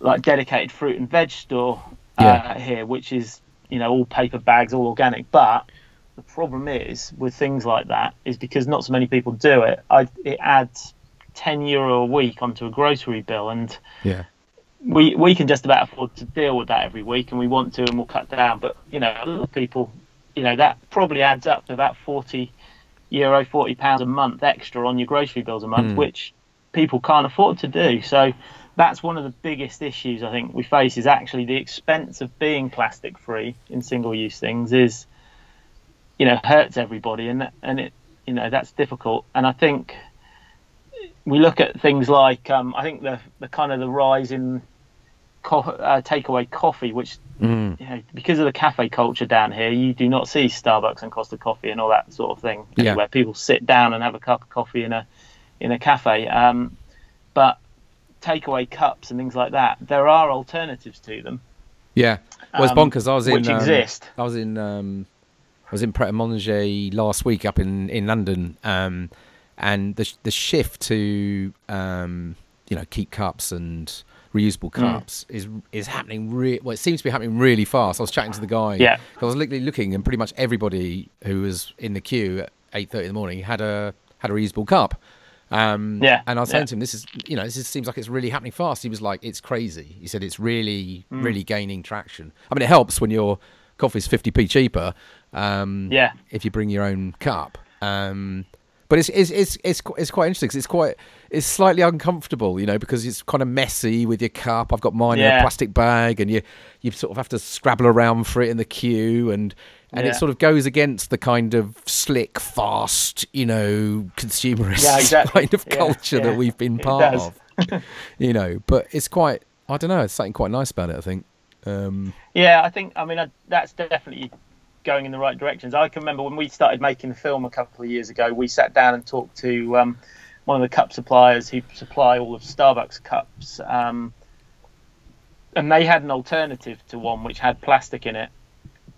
like dedicated fruit and veg store uh, Yeah. here, which is you know all paper bags, all organic. But the problem is with things like that is because not so many people do it. I, it adds ten euro a week onto a grocery bill, and yeah, we we can just about afford to deal with that every week, and we want to, and we'll cut down. But you know, a lot of people, you know, that probably adds up to about forty euro, forty pounds a month extra on your grocery bills a month, Mm. which people can't afford to do. So that's one of the biggest issues I think we face is actually the expense of being plastic free in single use things is, you know, hurts everybody, and that- and it, you know, that's difficult. And I think we look at things like um, I think the the kind of the rise in co- uh, takeaway coffee, which mm. you know because of the cafe culture down here, you do not see Starbucks and Costa Coffee and all that sort of thing Yeah. where people sit down and have a cup of coffee in a in a cafe. Um, but takeaway cups and things like that, there are alternatives to them. yeah. Well, it's um, bonkers. I was in which um, exist. I was in um, I was in Pret a Manger last week up in in London, um, and the the shift to um, you know keep cups and reusable Mm. cups is is happening. Re- well, it seems to be happening really fast. I was chatting to the guy. Yeah. I was literally looking, and pretty much everybody who was in the queue at eight thirty in the morning had a had a reusable cup. Um, Yeah, and I was saying yeah. to him, "This is, you know, this is, seems like it's really happening fast." He was like, "It's crazy." He said, "It's really, Mm. really gaining traction." I mean, it helps when your coffee's fifty p cheaper. Um, Yeah. If you bring your own cup. Um, but it's it's it's it's, it's quite interesting 'cause it's quite it's slightly uncomfortable, you know, because it's kind of messy with your cup. I've got mine in a plastic bag, and you you sort of have to scrabble around for it in the queue, and and Yeah. it sort of goes against the kind of slick, fast, you know, consumerist Yeah, exactly. kind of Yeah, culture yeah. that we've been part of. you know, but it's quite I don't know, it's something quite nice about it. I think. Um, Yeah, I think I mean I, that's definitely going in the right directions. I can remember when we started making the film a couple of years ago, we sat down and talked to um, one of the cup suppliers who supply all of Starbucks cups, um, and they had an alternative to one which had plastic in it,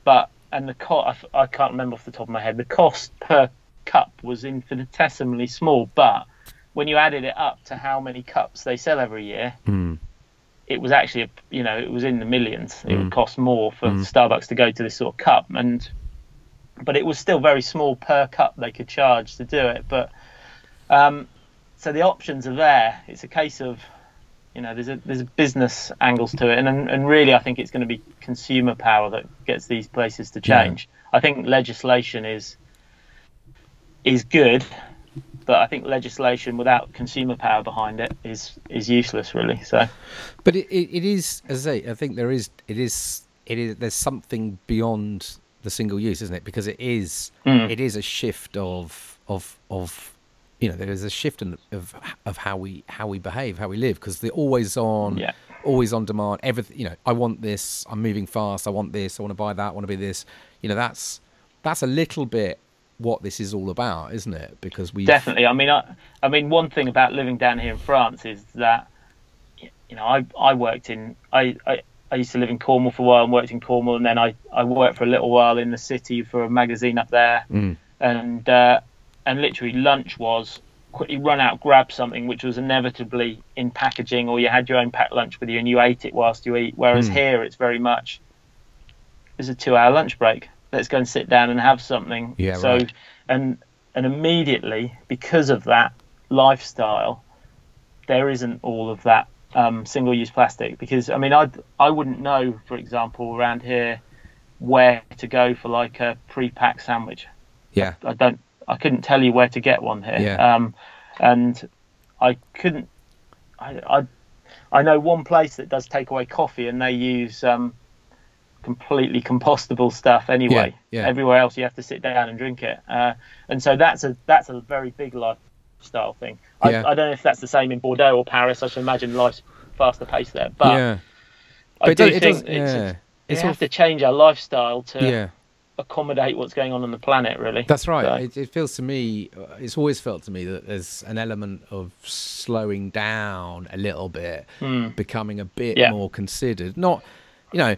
but and the cost I, I can't remember off the top of my head. The cost per cup was infinitesimally small, but when you added it up to how many cups they sell every year, mm, it was actually a, you know it was in the millions. It Mm. would cost more for Mm. Starbucks to go to this sort of cup, and but it was still very small per cup they could charge to do it. But um, so the options are there. It's a case of you know there's a there's a business angles to it, and and, really I think it's going to be consumer power that gets these places to Yeah. change. I think legislation is is good. But I think legislation without consumer power behind it is is useless, really. So But it, it, it is, as I say, I think there is, it is, it is. There's something beyond the single use, isn't it? Because it is, Mm. it is a shift of, of, of, you know, there is a shift in of of how we how we behave, how we live, because they're always on, Yeah. always on demand. Everything, you know, I want this. I'm moving fast. I want this. I want to buy that. I want to be this. You know, that's that's a little bit what this is all about, isn't it? Because we Definitely. I mean, I, I mean, one thing about living down here in France is that, you know, I, I worked in, I, I, I used to live in Cornwall for a while and worked in Cornwall, and then I, I worked for a little while in the city for a magazine up there, Mm. and uh, and literally lunch was quickly run out, grab something, which was inevitably in packaging, or you had your own packed lunch with you and you ate it whilst you eat. Whereas Mm. here, it's very much, there's a two-hour lunch break. Let's go and sit down and have something. Yeah, so, right. and and immediately because of that lifestyle, there isn't all of that um, single-use plastic. Because I mean, I I wouldn't know, for example, around here where to go for like a pre-packed sandwich. yeah, I don't. I couldn't tell you where to get one here. Yeah. Um, and I couldn't. I, I I know one place that does take away coffee, and they use um, completely compostable stuff anyway. Yeah, yeah. Everywhere else, you have to sit down and drink it. Uh, and so that's a that's a very big lifestyle thing. I, Yeah. I don't know if that's the same in Bordeaux or Paris. I should imagine life's faster paced there. But yeah. I do it think it's, yeah. we It's have all- to change our lifestyle to accommodate what's going on on the planet. Really, That's right. So- It, it feels to me, uh, it's always felt to me that there's an element of slowing down a little bit, becoming a bit more considered. Not, you know,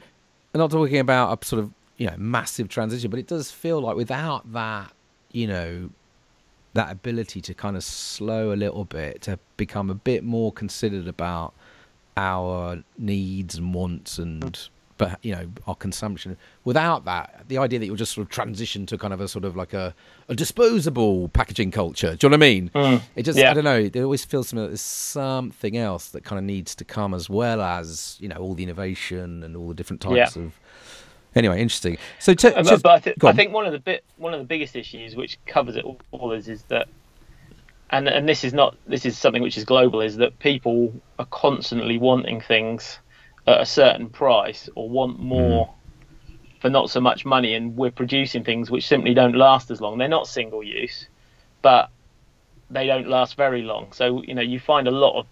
I'm not talking about a sort of, you know, massive transition, but it does feel like without that, you know, that ability to kind of slow a little bit, to become a bit more considered about our needs and wants and mm. You know our consumption. Without that the idea that you'll just sort of transition to kind of a sort of like a, a disposable packaging culture. Do you know what i mean? It just yeah. i don't know it always feels to me that there's something else that kind of needs to come as well as you know all the innovation and all the different types Yeah. of anyway interesting. So to, Uh, just- but I, th- I think one of the bit one of the biggest issues which covers it all is is that and and this is not this is something which is global is that people are constantly wanting things at a certain price or want mm. more for not so much money and we're producing things which simply don't last as long. They're not single use but they don't last very long. So you know you find a lot of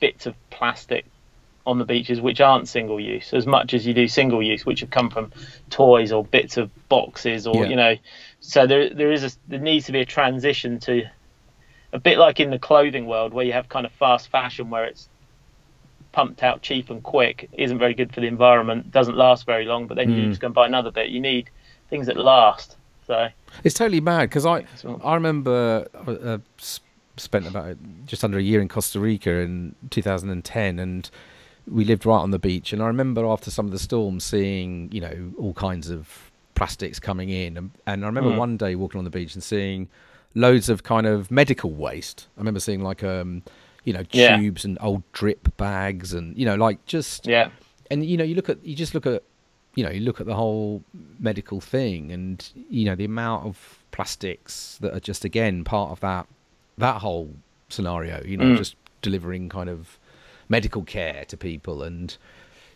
bits of plastic on the beaches which aren't single use as much as you do single use which have come from toys or bits of boxes or Yeah. you know. So there there is a there needs to be a transition to a bit like in the clothing world where you have kind of fast fashion where it's pumped out cheap and quick isn't very good for the environment doesn't last very long but then you Mm. just go and buy another bit you need things that last so It's totally mad because I I remember uh, spent about just under a year in Costa Rica in 2010, and we lived right on the beach. And I remember after some of the storms, seeing you know all kinds of plastics coming in, and, and I remember Mm. one day walking on the beach and seeing loads of kind of medical waste. I remember seeing like um you know Yeah. tubes and old drip bags, and you know like just yeah and you know you look at you just look at you know you look at the whole medical thing and you know the amount of plastics that are just again part of that that whole scenario you know Mm. just delivering kind of medical care to people and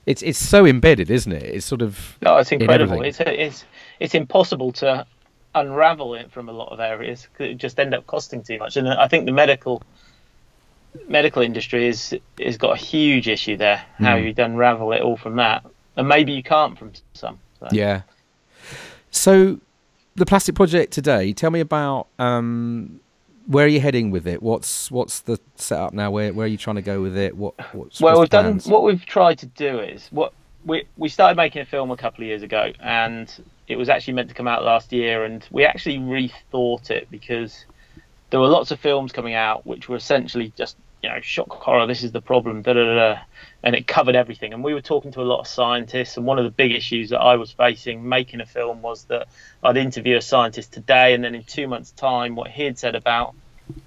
it's it's so embedded isn't it it's sort of No, it's incredible. everything. It's it's it's impossible to unravel it from a lot of areas. 'cause It just end up costing too much, and I think the medical medical industry is is got a huge issue there. How Mm. you unravel it all from that, and maybe you can't from some. So. yeah so the plastic project today tell me about um where are you heading with it what's what's the setup now where where are you trying to go with it what what's, well, what's we've done what we've tried to do is what we we started making a film a couple of years ago, and it was actually meant to come out last year, and we actually rethought it because there were lots of films coming out which were essentially just you know shock horror. This is the problem, da da da, and it covered everything. And we were talking to a lot of scientists, and one of the big issues that I was facing making a film was that I'd interview a scientist today, and then in two months' time, what he had said about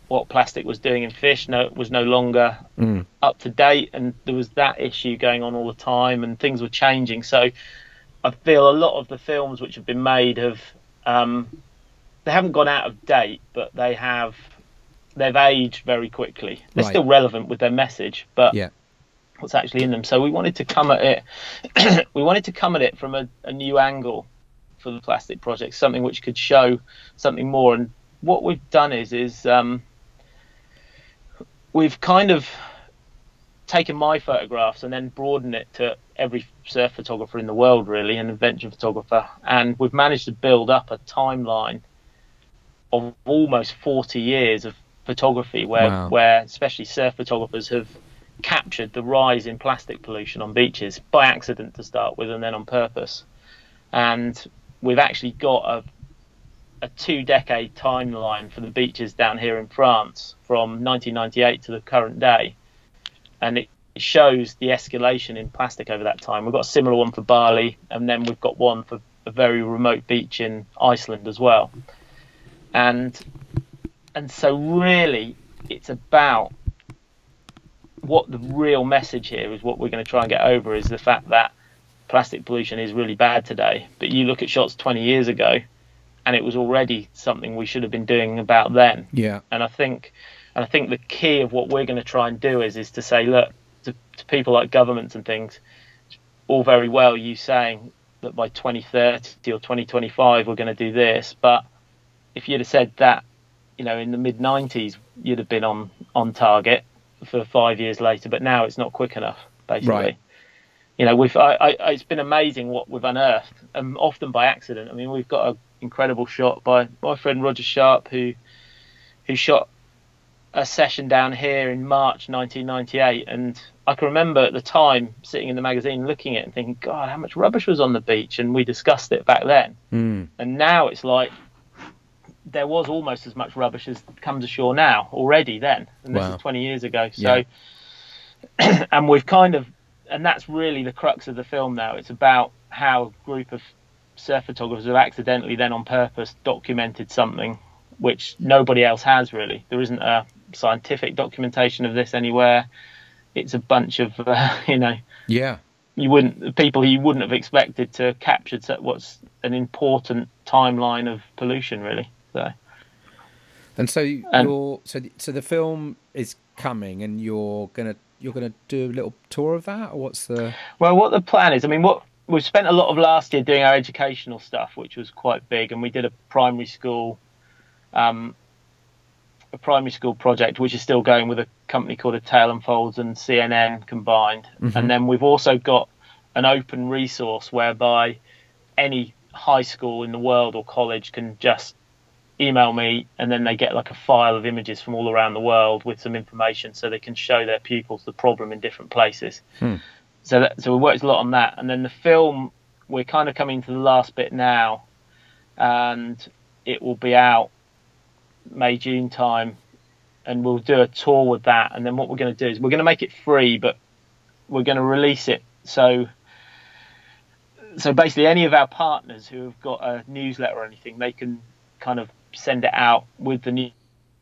what plastic was doing in fish no, was no longer Mm. up to date and there was that issue going on all the time and things were changing so i feel a lot of the films which have been made have um, they haven't gone out of date but they have they've aged very quickly. They're Right. still relevant with their message but yeah. what's actually in them. So we wanted to come at it we wanted to come at it from a, a new angle for the plastic project something which could show something more. And what we've done is is um, we've kind of taken my photographs and then broadened it to every surf photographer in the world really and adventure photographer. And we've managed to build up a timeline of almost 40 years of photography where Wow. where especially surf photographers have captured the rise in plastic pollution on beaches by accident to start with and then on purpose and we've actually got a a two decade timeline for the beaches down here in France from 1998 to the current day. And it shows the escalation in plastic over that time. We've got a similar one for Bali, and then we've got one for a very remote beach in Iceland as well. And and so really it's about what the real message here is what we're going to try and get over is the fact that plastic pollution is really bad today. But you look at shots 20 years ago, and it was already something we should have been doing about then. yeah And I think, and I think the key of what we're going to try and do is is to say, look, to, to people like governments and things, all very well you saying that by 2030 or 2025 we're going to do this, but if you'd have said that, you know, in the mid 90s, you'd have been on on target for five years later. But now it's not quick enough, basically. Right. you know, we've I, I, it's been amazing what we've unearthed, and often by accident. I mean, we've got an incredible shot by my friend Roger Sharp, who who shot a session down here in March 1998, and I can remember at the time sitting in the magazine looking at it and thinking, God, how much rubbish was on the beach, and we discussed it back then. Mm. And now it's like there was almost as much rubbish as comes ashore now already then, and this Wow. is 20 years ago. So, and we've kind of, and that's really the crux of the film now. It's about how a group of surf photographers have accidentally, then on purpose, documented something which nobody else has really. There isn't a scientific documentation of this anywhere. It's a bunch of, uh, you know, Yeah. you wouldn't people you wouldn't have expected to capture what's an important timeline of pollution really so And so And- you're so the- so the film is coming, and you're gonna you're gonna do a little tour of that, or what's the? well what the plan is i mean what we've spent a lot of last year doing our educational stuff which was quite big and we did a primary school um a primary school project which is still going with a company called a tail and folds and cnn combined Mhm. and then we've also got an open resource whereby any high school in the world or college can just email me and then they get like a file of images from all around the world with some information so they can show their pupils the problem in different places. Hmm. so that so we worked a lot on that. And then the film we're kind of coming to the last bit now and it will be out may june time and we'll do a tour with that. And then what we're going to do is we're going to make it free but we're going to release it. So so basically any of our partners who have got a newsletter or anything they can kind of send it out with the new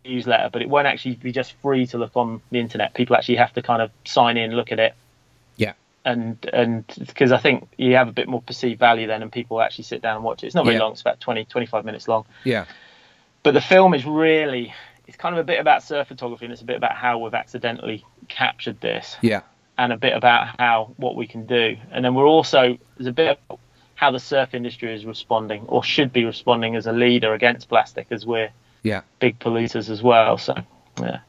newsletter but it won't actually be just free to look on the internet people actually have to kind of sign in look at it Yeah. and and because i think you have a bit more perceived value then and people actually sit down and watch it it's not very Yeah. long it's about 20 25 minutes long Yeah. but the film is really it's kind of a bit about surf photography and it's a bit about how we've accidentally captured this Yeah. and a bit about how what we can do and then we're also there's a bit of how the surf industry is responding or should be responding as a leader against plastic as we're Yeah. big polluters as well so yeah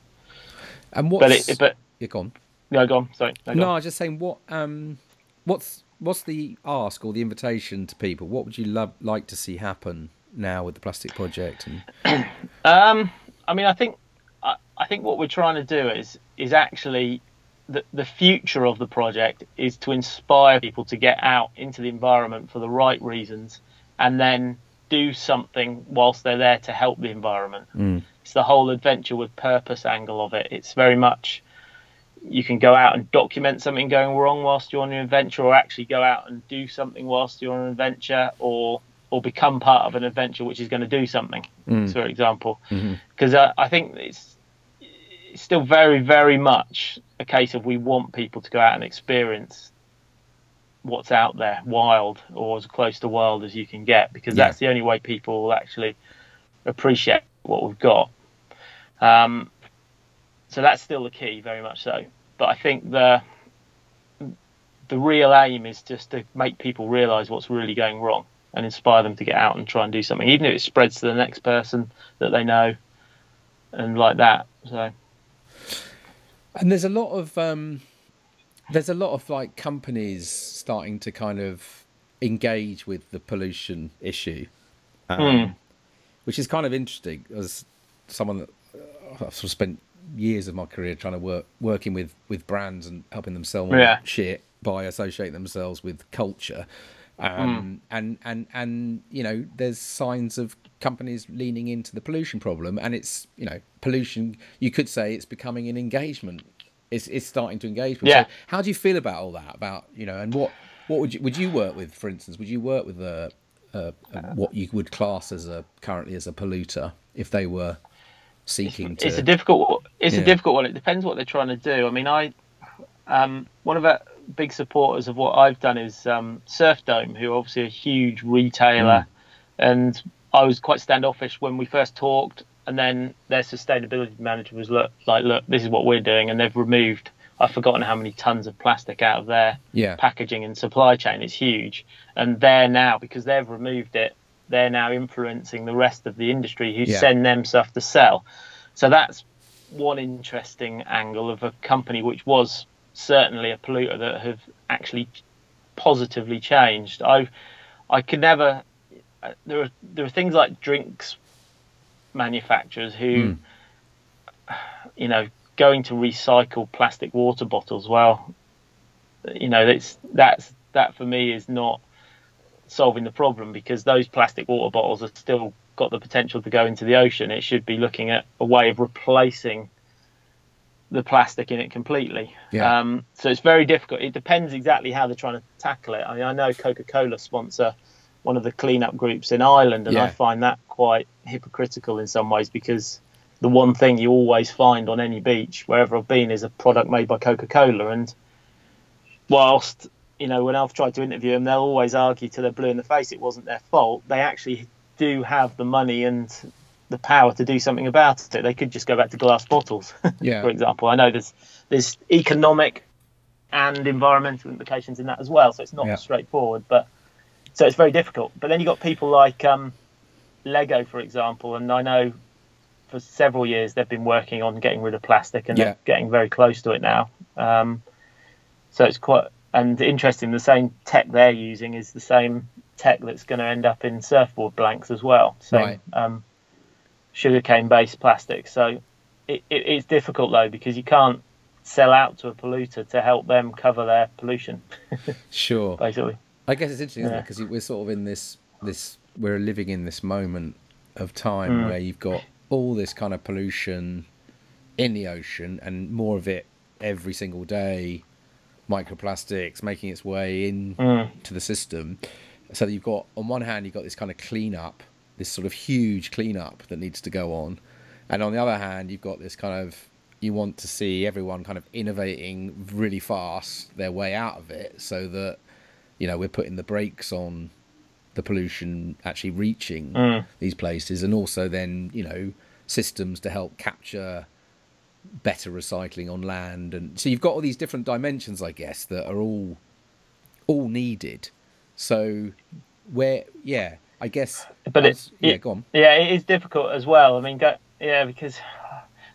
And what? but it but yeah, go on. no go on sorry no, go No. I was just saying what um what's what's the ask or the invitation to people? What would you love like to see happen now with the plastic project and Um, I mean, I think I, I think what we're trying to do is is actually the the future of the project is to inspire people to get out into the environment for the right reasons, and then do something whilst they're there to help the environment. Mm. It's the whole adventure with purpose angle of it. It's very much you can go out and document something going wrong whilst you're on an adventure, or actually go out and do something whilst you're on an adventure, or or become part of an adventure which is going to do something. Mm. For example, because I, I think it's it's still very very much a case of we want people to go out and experience what's out there wild or as close to wild as you can get because Yeah. that's the only way people will actually appreciate what we've got. Um, so that's still the key very much so. But i think the the real aim is just to make people realize what's really going wrong and inspire them to get out and try and do something even if it spreads to the next person that they know and like that. So And there's a lot of um, there's a lot of like companies starting to kind of engage with the pollution issue, um, Hmm. which is kind of interesting. As someone that uh, I've sort of spent years of my career trying to work working with with brands and helping them sell Yeah. shit by associating themselves with culture. Um, and and and you know, there's signs of companies leaning into the pollution problem, and it's you know, pollution. You could say it's becoming an engagement. It's it's starting to engage. With. Yeah. So how do you feel about all that? About you know, and what what would you would you work with? For instance, would you work with a, a, a what you would class as a currently as a polluter if they were seeking to? it's a difficult it's Yeah. a difficult one it depends what they're trying to do i mean i um, one of our big supporters of what i've done is um, Surfdome who are obviously a huge retailer and i was quite standoffish when we first talked and then their sustainability manager was look like look this is what we're doing and they've removed i've forgotten how many tons of plastic out of their yeah. packaging and supply chain is huge and they're now because they've removed it they're now influencing the rest of the industry who Yeah. send them stuff to sell so that's one interesting angle of a company which was certainly a polluter that have actually positively changed. I I could never. Uh, There are there are things like drinks manufacturers who, you know, going to recycle plastic water bottles. Well, you know, that's that's that for me is not solving the problem because those plastic water bottles are still got the potential to go into the ocean. It should be looking at a way of replacing the plastic in it completely. Yeah. Um, so it's very difficult. It depends exactly how they're trying to tackle it. I mean, I know Coca-Cola sponsor one of the cleanup groups in Ireland, and I find that quite hypocritical in some ways because the one thing you always find on any beach wherever I've been is a product made by Coca-Cola, and whilst you know when I've tried to interview them, they'll always argue till they're blue in the face it wasn't their fault. They actually do have the money and the power to do something about it. They could just go back to glass bottles, Yeah. for example. I know there's there's economic and environmental implications in that as well, so it's not Yeah. straightforward. But so it's very difficult. But then you have got people like um, Lego, for example, and I know for several years they've been working on getting rid of plastic, and Yeah. they're getting very close to it now. Um, so it's quite and interesting. The same tech they're using is the same tech that's going to end up in surfboard blanks as well. Same Right. um, sugarcane based plastic. So it, it, it's difficult though because you can't sell out to a polluter to help them cover their pollution, Sure. basically. I guess it's interesting, isn't it? Yeah. Because we're sort of in this this we're living in this moment of time Mm. where you've got all this kind of pollution in the ocean and more of it every single day, microplastics making its way in Mm. to the system. So you've got on one hand you've got this kind of cleanup, this sort of huge cleanup that needs to go on, and on the other hand you've got this kind of you want to see everyone kind of innovating really fast their way out of it so that you know we're putting the brakes on the pollution actually reaching Mm. these places and also then you know systems to help capture better recycling on land and so you've got all these different dimensions i guess that are all all needed so where yeah i guess But I it- yeah it- go on Yeah, it is difficult as well. I mean, go, yeah, because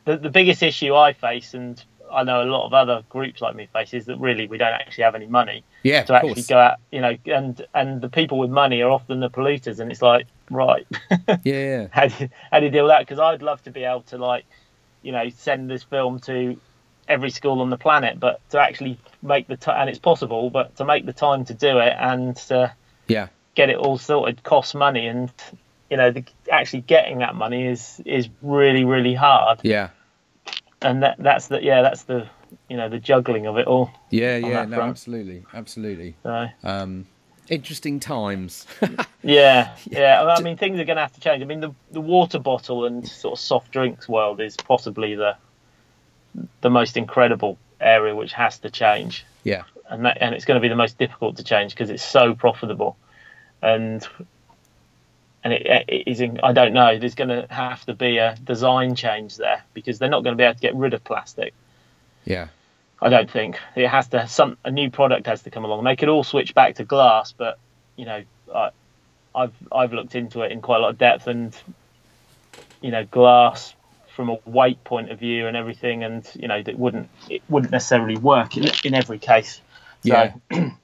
the the biggest issue I face, and I know a lot of other groups like me face, is that really we don't actually have any money yeah to actually course. go out, you know, and and the people with money are often the polluters, and it's like, right, yeah yeah. How do you, how do you deal with that? Because I'd love to be able to like, you know, send this film to every school on the planet, but to actually make the time, and it's possible, but to make the time to do it and to yeah. get it all sorted costs money, and you know, the, actually getting that money is is really really hard, yeah. And that that's the yeah that's the you know the juggling of it all. yeah yeah no front. absolutely absolutely So. um interesting times Yeah, yeah. I mean, things are going to have to change. I mean, the the water bottle and sort of soft drinks world is possibly the the most incredible area which has to change, yeah and that, and it's going to be the most difficult to change because it's so profitable, and and it, it is. In, I don't know. There's going to have to be a design change there because they're not going to be able to get rid of plastic. Yeah I don't think it has to. Some a new product has to come along. They could all switch back to glass, but you know, I, I've I've looked into it in quite a lot of depth, and you know, glass from a weight point of view and everything, and you know, it wouldn't it wouldn't necessarily work in, in every case. So, Yeah.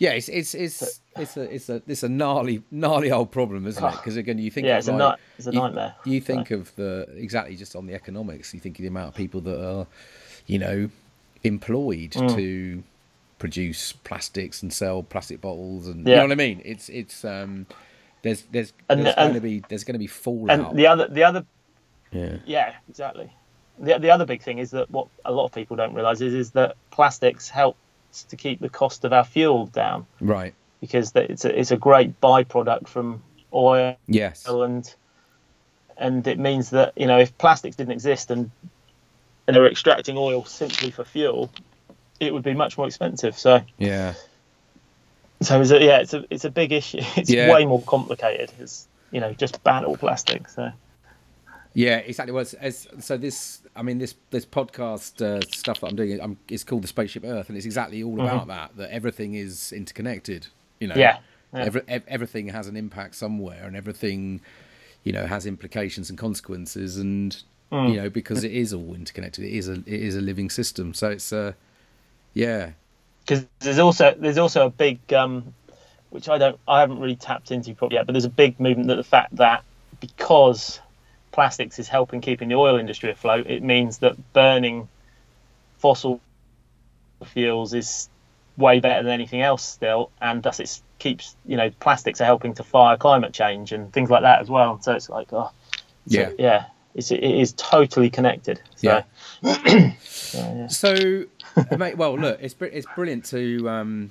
Yeah, it's it's it's it's a it's a it's a gnarly gnarly old problem, isn't it? Ah. Because again, you think yeah, it's a like, night, it's a nightmare. You think of the exactly just on the economics. You think of the amount of people that are, you know, employed Mm. to produce plastics and sell plastic bottles, and Yeah. you know what I mean. It's it's um, there's there's And- there's and- going to be there's going to be fallout. and the other the other yeah, Yeah, exactly. The, the other big thing is that what a lot of people don't realise is, is that plastics helps to keep the cost of our fuel down right. because that it's a, it's a great byproduct from oil Yes. and and it means that you know if plastics didn't exist and and they were extracting oil simply for fuel, it would be much more expensive. So Yeah. so it's a, yeah, it's a it's a big issue. It's Yeah. way more complicated. It's you know just ban all plastic. So Yeah, exactly. Well, as, so this, I mean, this this podcast uh, stuff that I'm doing, I'm, it's called the Spaceship Earth, and it's exactly all about that. That everything is interconnected. You know, Mm-hmm. Yeah, yeah. Every, ev- everything has an impact somewhere, and everything, you know, has implications and consequences, and Mm. you know, because it is all interconnected. It is a it is a living system. So it's uh, yeah, because there's also there's also a big um, which I don't I haven't really tapped into properly yet, but there's a big movement that the fact that because plastics is helping keeping the oil industry afloat, it means that burning fossil fuels is way better than anything else still, and thus it keeps you know plastics are helping to fire climate change and things like that as well. So it's like oh Yeah. yeah, it's, it is totally connected. So, Yeah. so, yeah. So, mate, well, look, it's it's brilliant to um,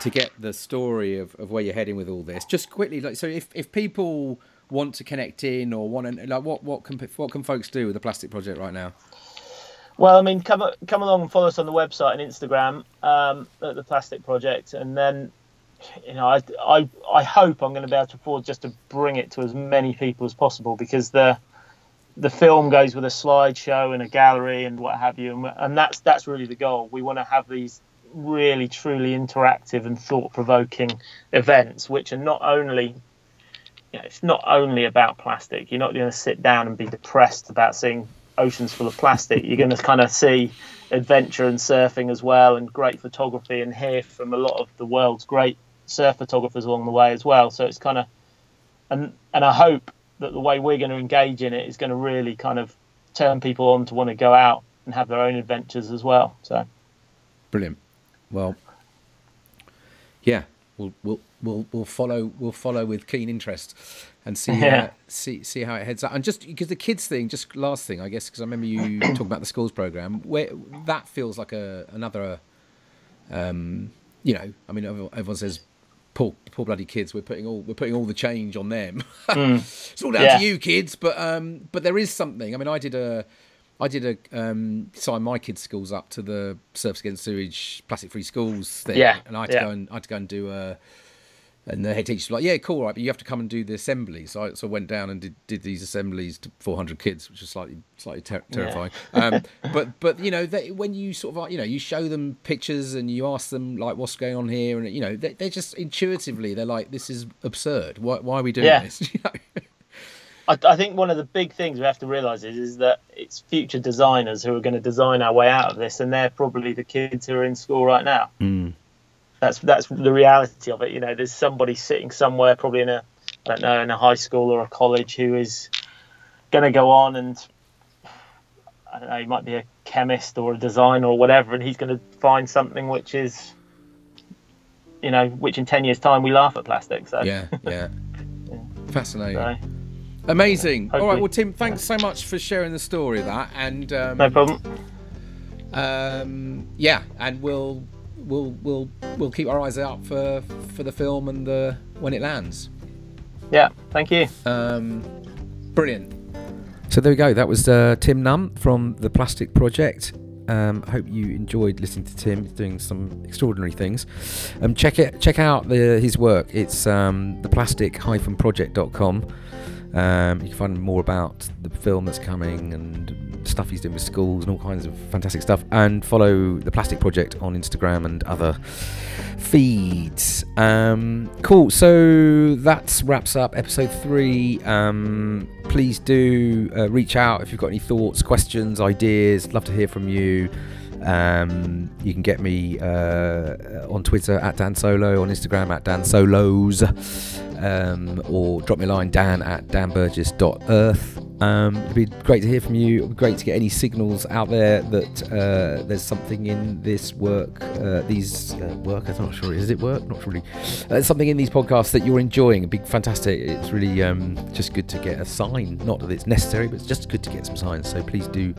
to get the story of, of where you're heading with all this. Just quickly, like, so if, if people want to connect in or want to, like, what what can what can folks do with the Plastic Project right now? Well, I mean, come come along and follow us on the website and Instagram um, at the Plastic Project, and then you know, I, I I hope I'm going to be able to afford just to bring it to as many people as possible because the the film goes with a slideshow and a gallery and what have you, and, and that's that's really the goal. We want to have these really truly interactive and thought provoking events, which are not only you know, it's not only about plastic. You're not going to sit down and be depressed about seeing oceans full of plastic. You're going to kind of see adventure and surfing as well, and great photography, and hear from a lot of the world's great surf photographers along the way as well. So it's kind of, and and I hope that the way we're going to engage in it is going to really kind of turn people on to want to go out and have their own adventures as well. So Brilliant. Well, yeah, we'll we'll we'll we'll follow we'll follow with keen interest and see Yeah. uh, see see how it heads up. And just because the kids thing, just last thing, I guess, because I remember you talking about the schools program, where that feels like a another, um, you know, I mean, everyone everyone says. Poor, poor bloody kids. We're putting all we're putting all the change on them. it's all down Yeah. to you, kids. But um, but there is something. I mean, I did a I did a um, sign my kids' schools up to the Surfers Against Sewage Plastic Free Schools thing, Yeah, and I had to yeah. go and I had to go and do a. And the head teacher was like, "Yeah, cool, right, but you have to come and do the assembly." So I, so I went down and did, did these assemblies to 400 kids, which was slightly slightly ter- terrifying. Um, but but you know, they, when you sort of like, you know you show them pictures and you ask them like what's going on here, and you know they, they're just intuitively they're like, "This is absurd. Why, why are we doing Yeah. this?" You know? I, I think one of the big things we have to realise is, is that it's future designers who are going to design our way out of this, and they're probably the kids who are in school right now. That's that's the reality of it. You know, there's somebody sitting somewhere, probably in a I don't know, in a high school or a college, who is going to go on and I don't know, he might be a chemist or a designer or whatever, and he's going to find something which is, you know, which in ten years' time we laugh at plastic. So yeah, yeah, fascinating. so, Amazing. All right. Well, Tim, thanks so much for sharing the story of that. And um, no problem. um, yeah, and we'll we'll we'll we'll keep our eyes out for for the film and the when it lands. Yeah, thank you. Um, brilliant. So there we go. That was uh, Tim Nunn from the Plastic Project. Um, hope you enjoyed listening to Tim. He's doing some extraordinary things. Um, check it. Check out the, his work. It's um, theplastic-project.com. Um, you can find more about the film that's coming and stuff he's doing with schools and all kinds of fantastic stuff. And follow the Plastic Project on Instagram and other feeds. Um, cool. So that wraps up episode three. Um, please do uh, reach out if you've got any thoughts, questions, ideas. Love to hear from you. Um, you can get me uh, on Twitter at Dan Solo, on Instagram at Dan Solos, um, or drop me a line Dan at danburgess.earth. Um, it'd be great to hear from you. It'd be great to get any signals out there that uh, there's something in this work, uh, these uh, work. I'm not sure. Is it work? Not really. Uh, something in these podcasts that you're enjoying. It'd be fantastic. It's really um, just good to get a sign. Not that it's necessary, but it's just good to get some signs. So please do,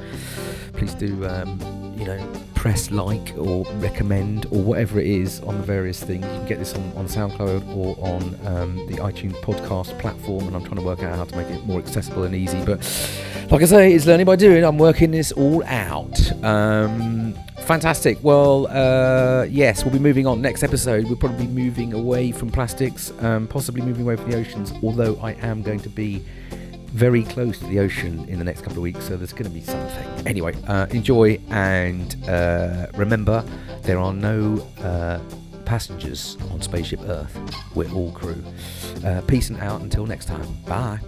please do. Um, you know, press like or recommend or whatever it is on the various things. You can get this on, on SoundCloud or on um, the iTunes podcast platform, and I'm trying to work out how to make it more accessible and easy. But like I say, it's learning by doing. I'm working this all out. Um, fantastic. Well, uh, yes, we'll be moving on. Next episode, we'll probably be moving away from plastics, um, possibly moving away from the oceans, although I am going to be very close to the ocean in the next couple of weeks, so there's going to be something. Anyway, uh, enjoy and uh, remember there are no uh, passengers on Spaceship Earth. We're all crew. Uh, peace and out until next time. Bye.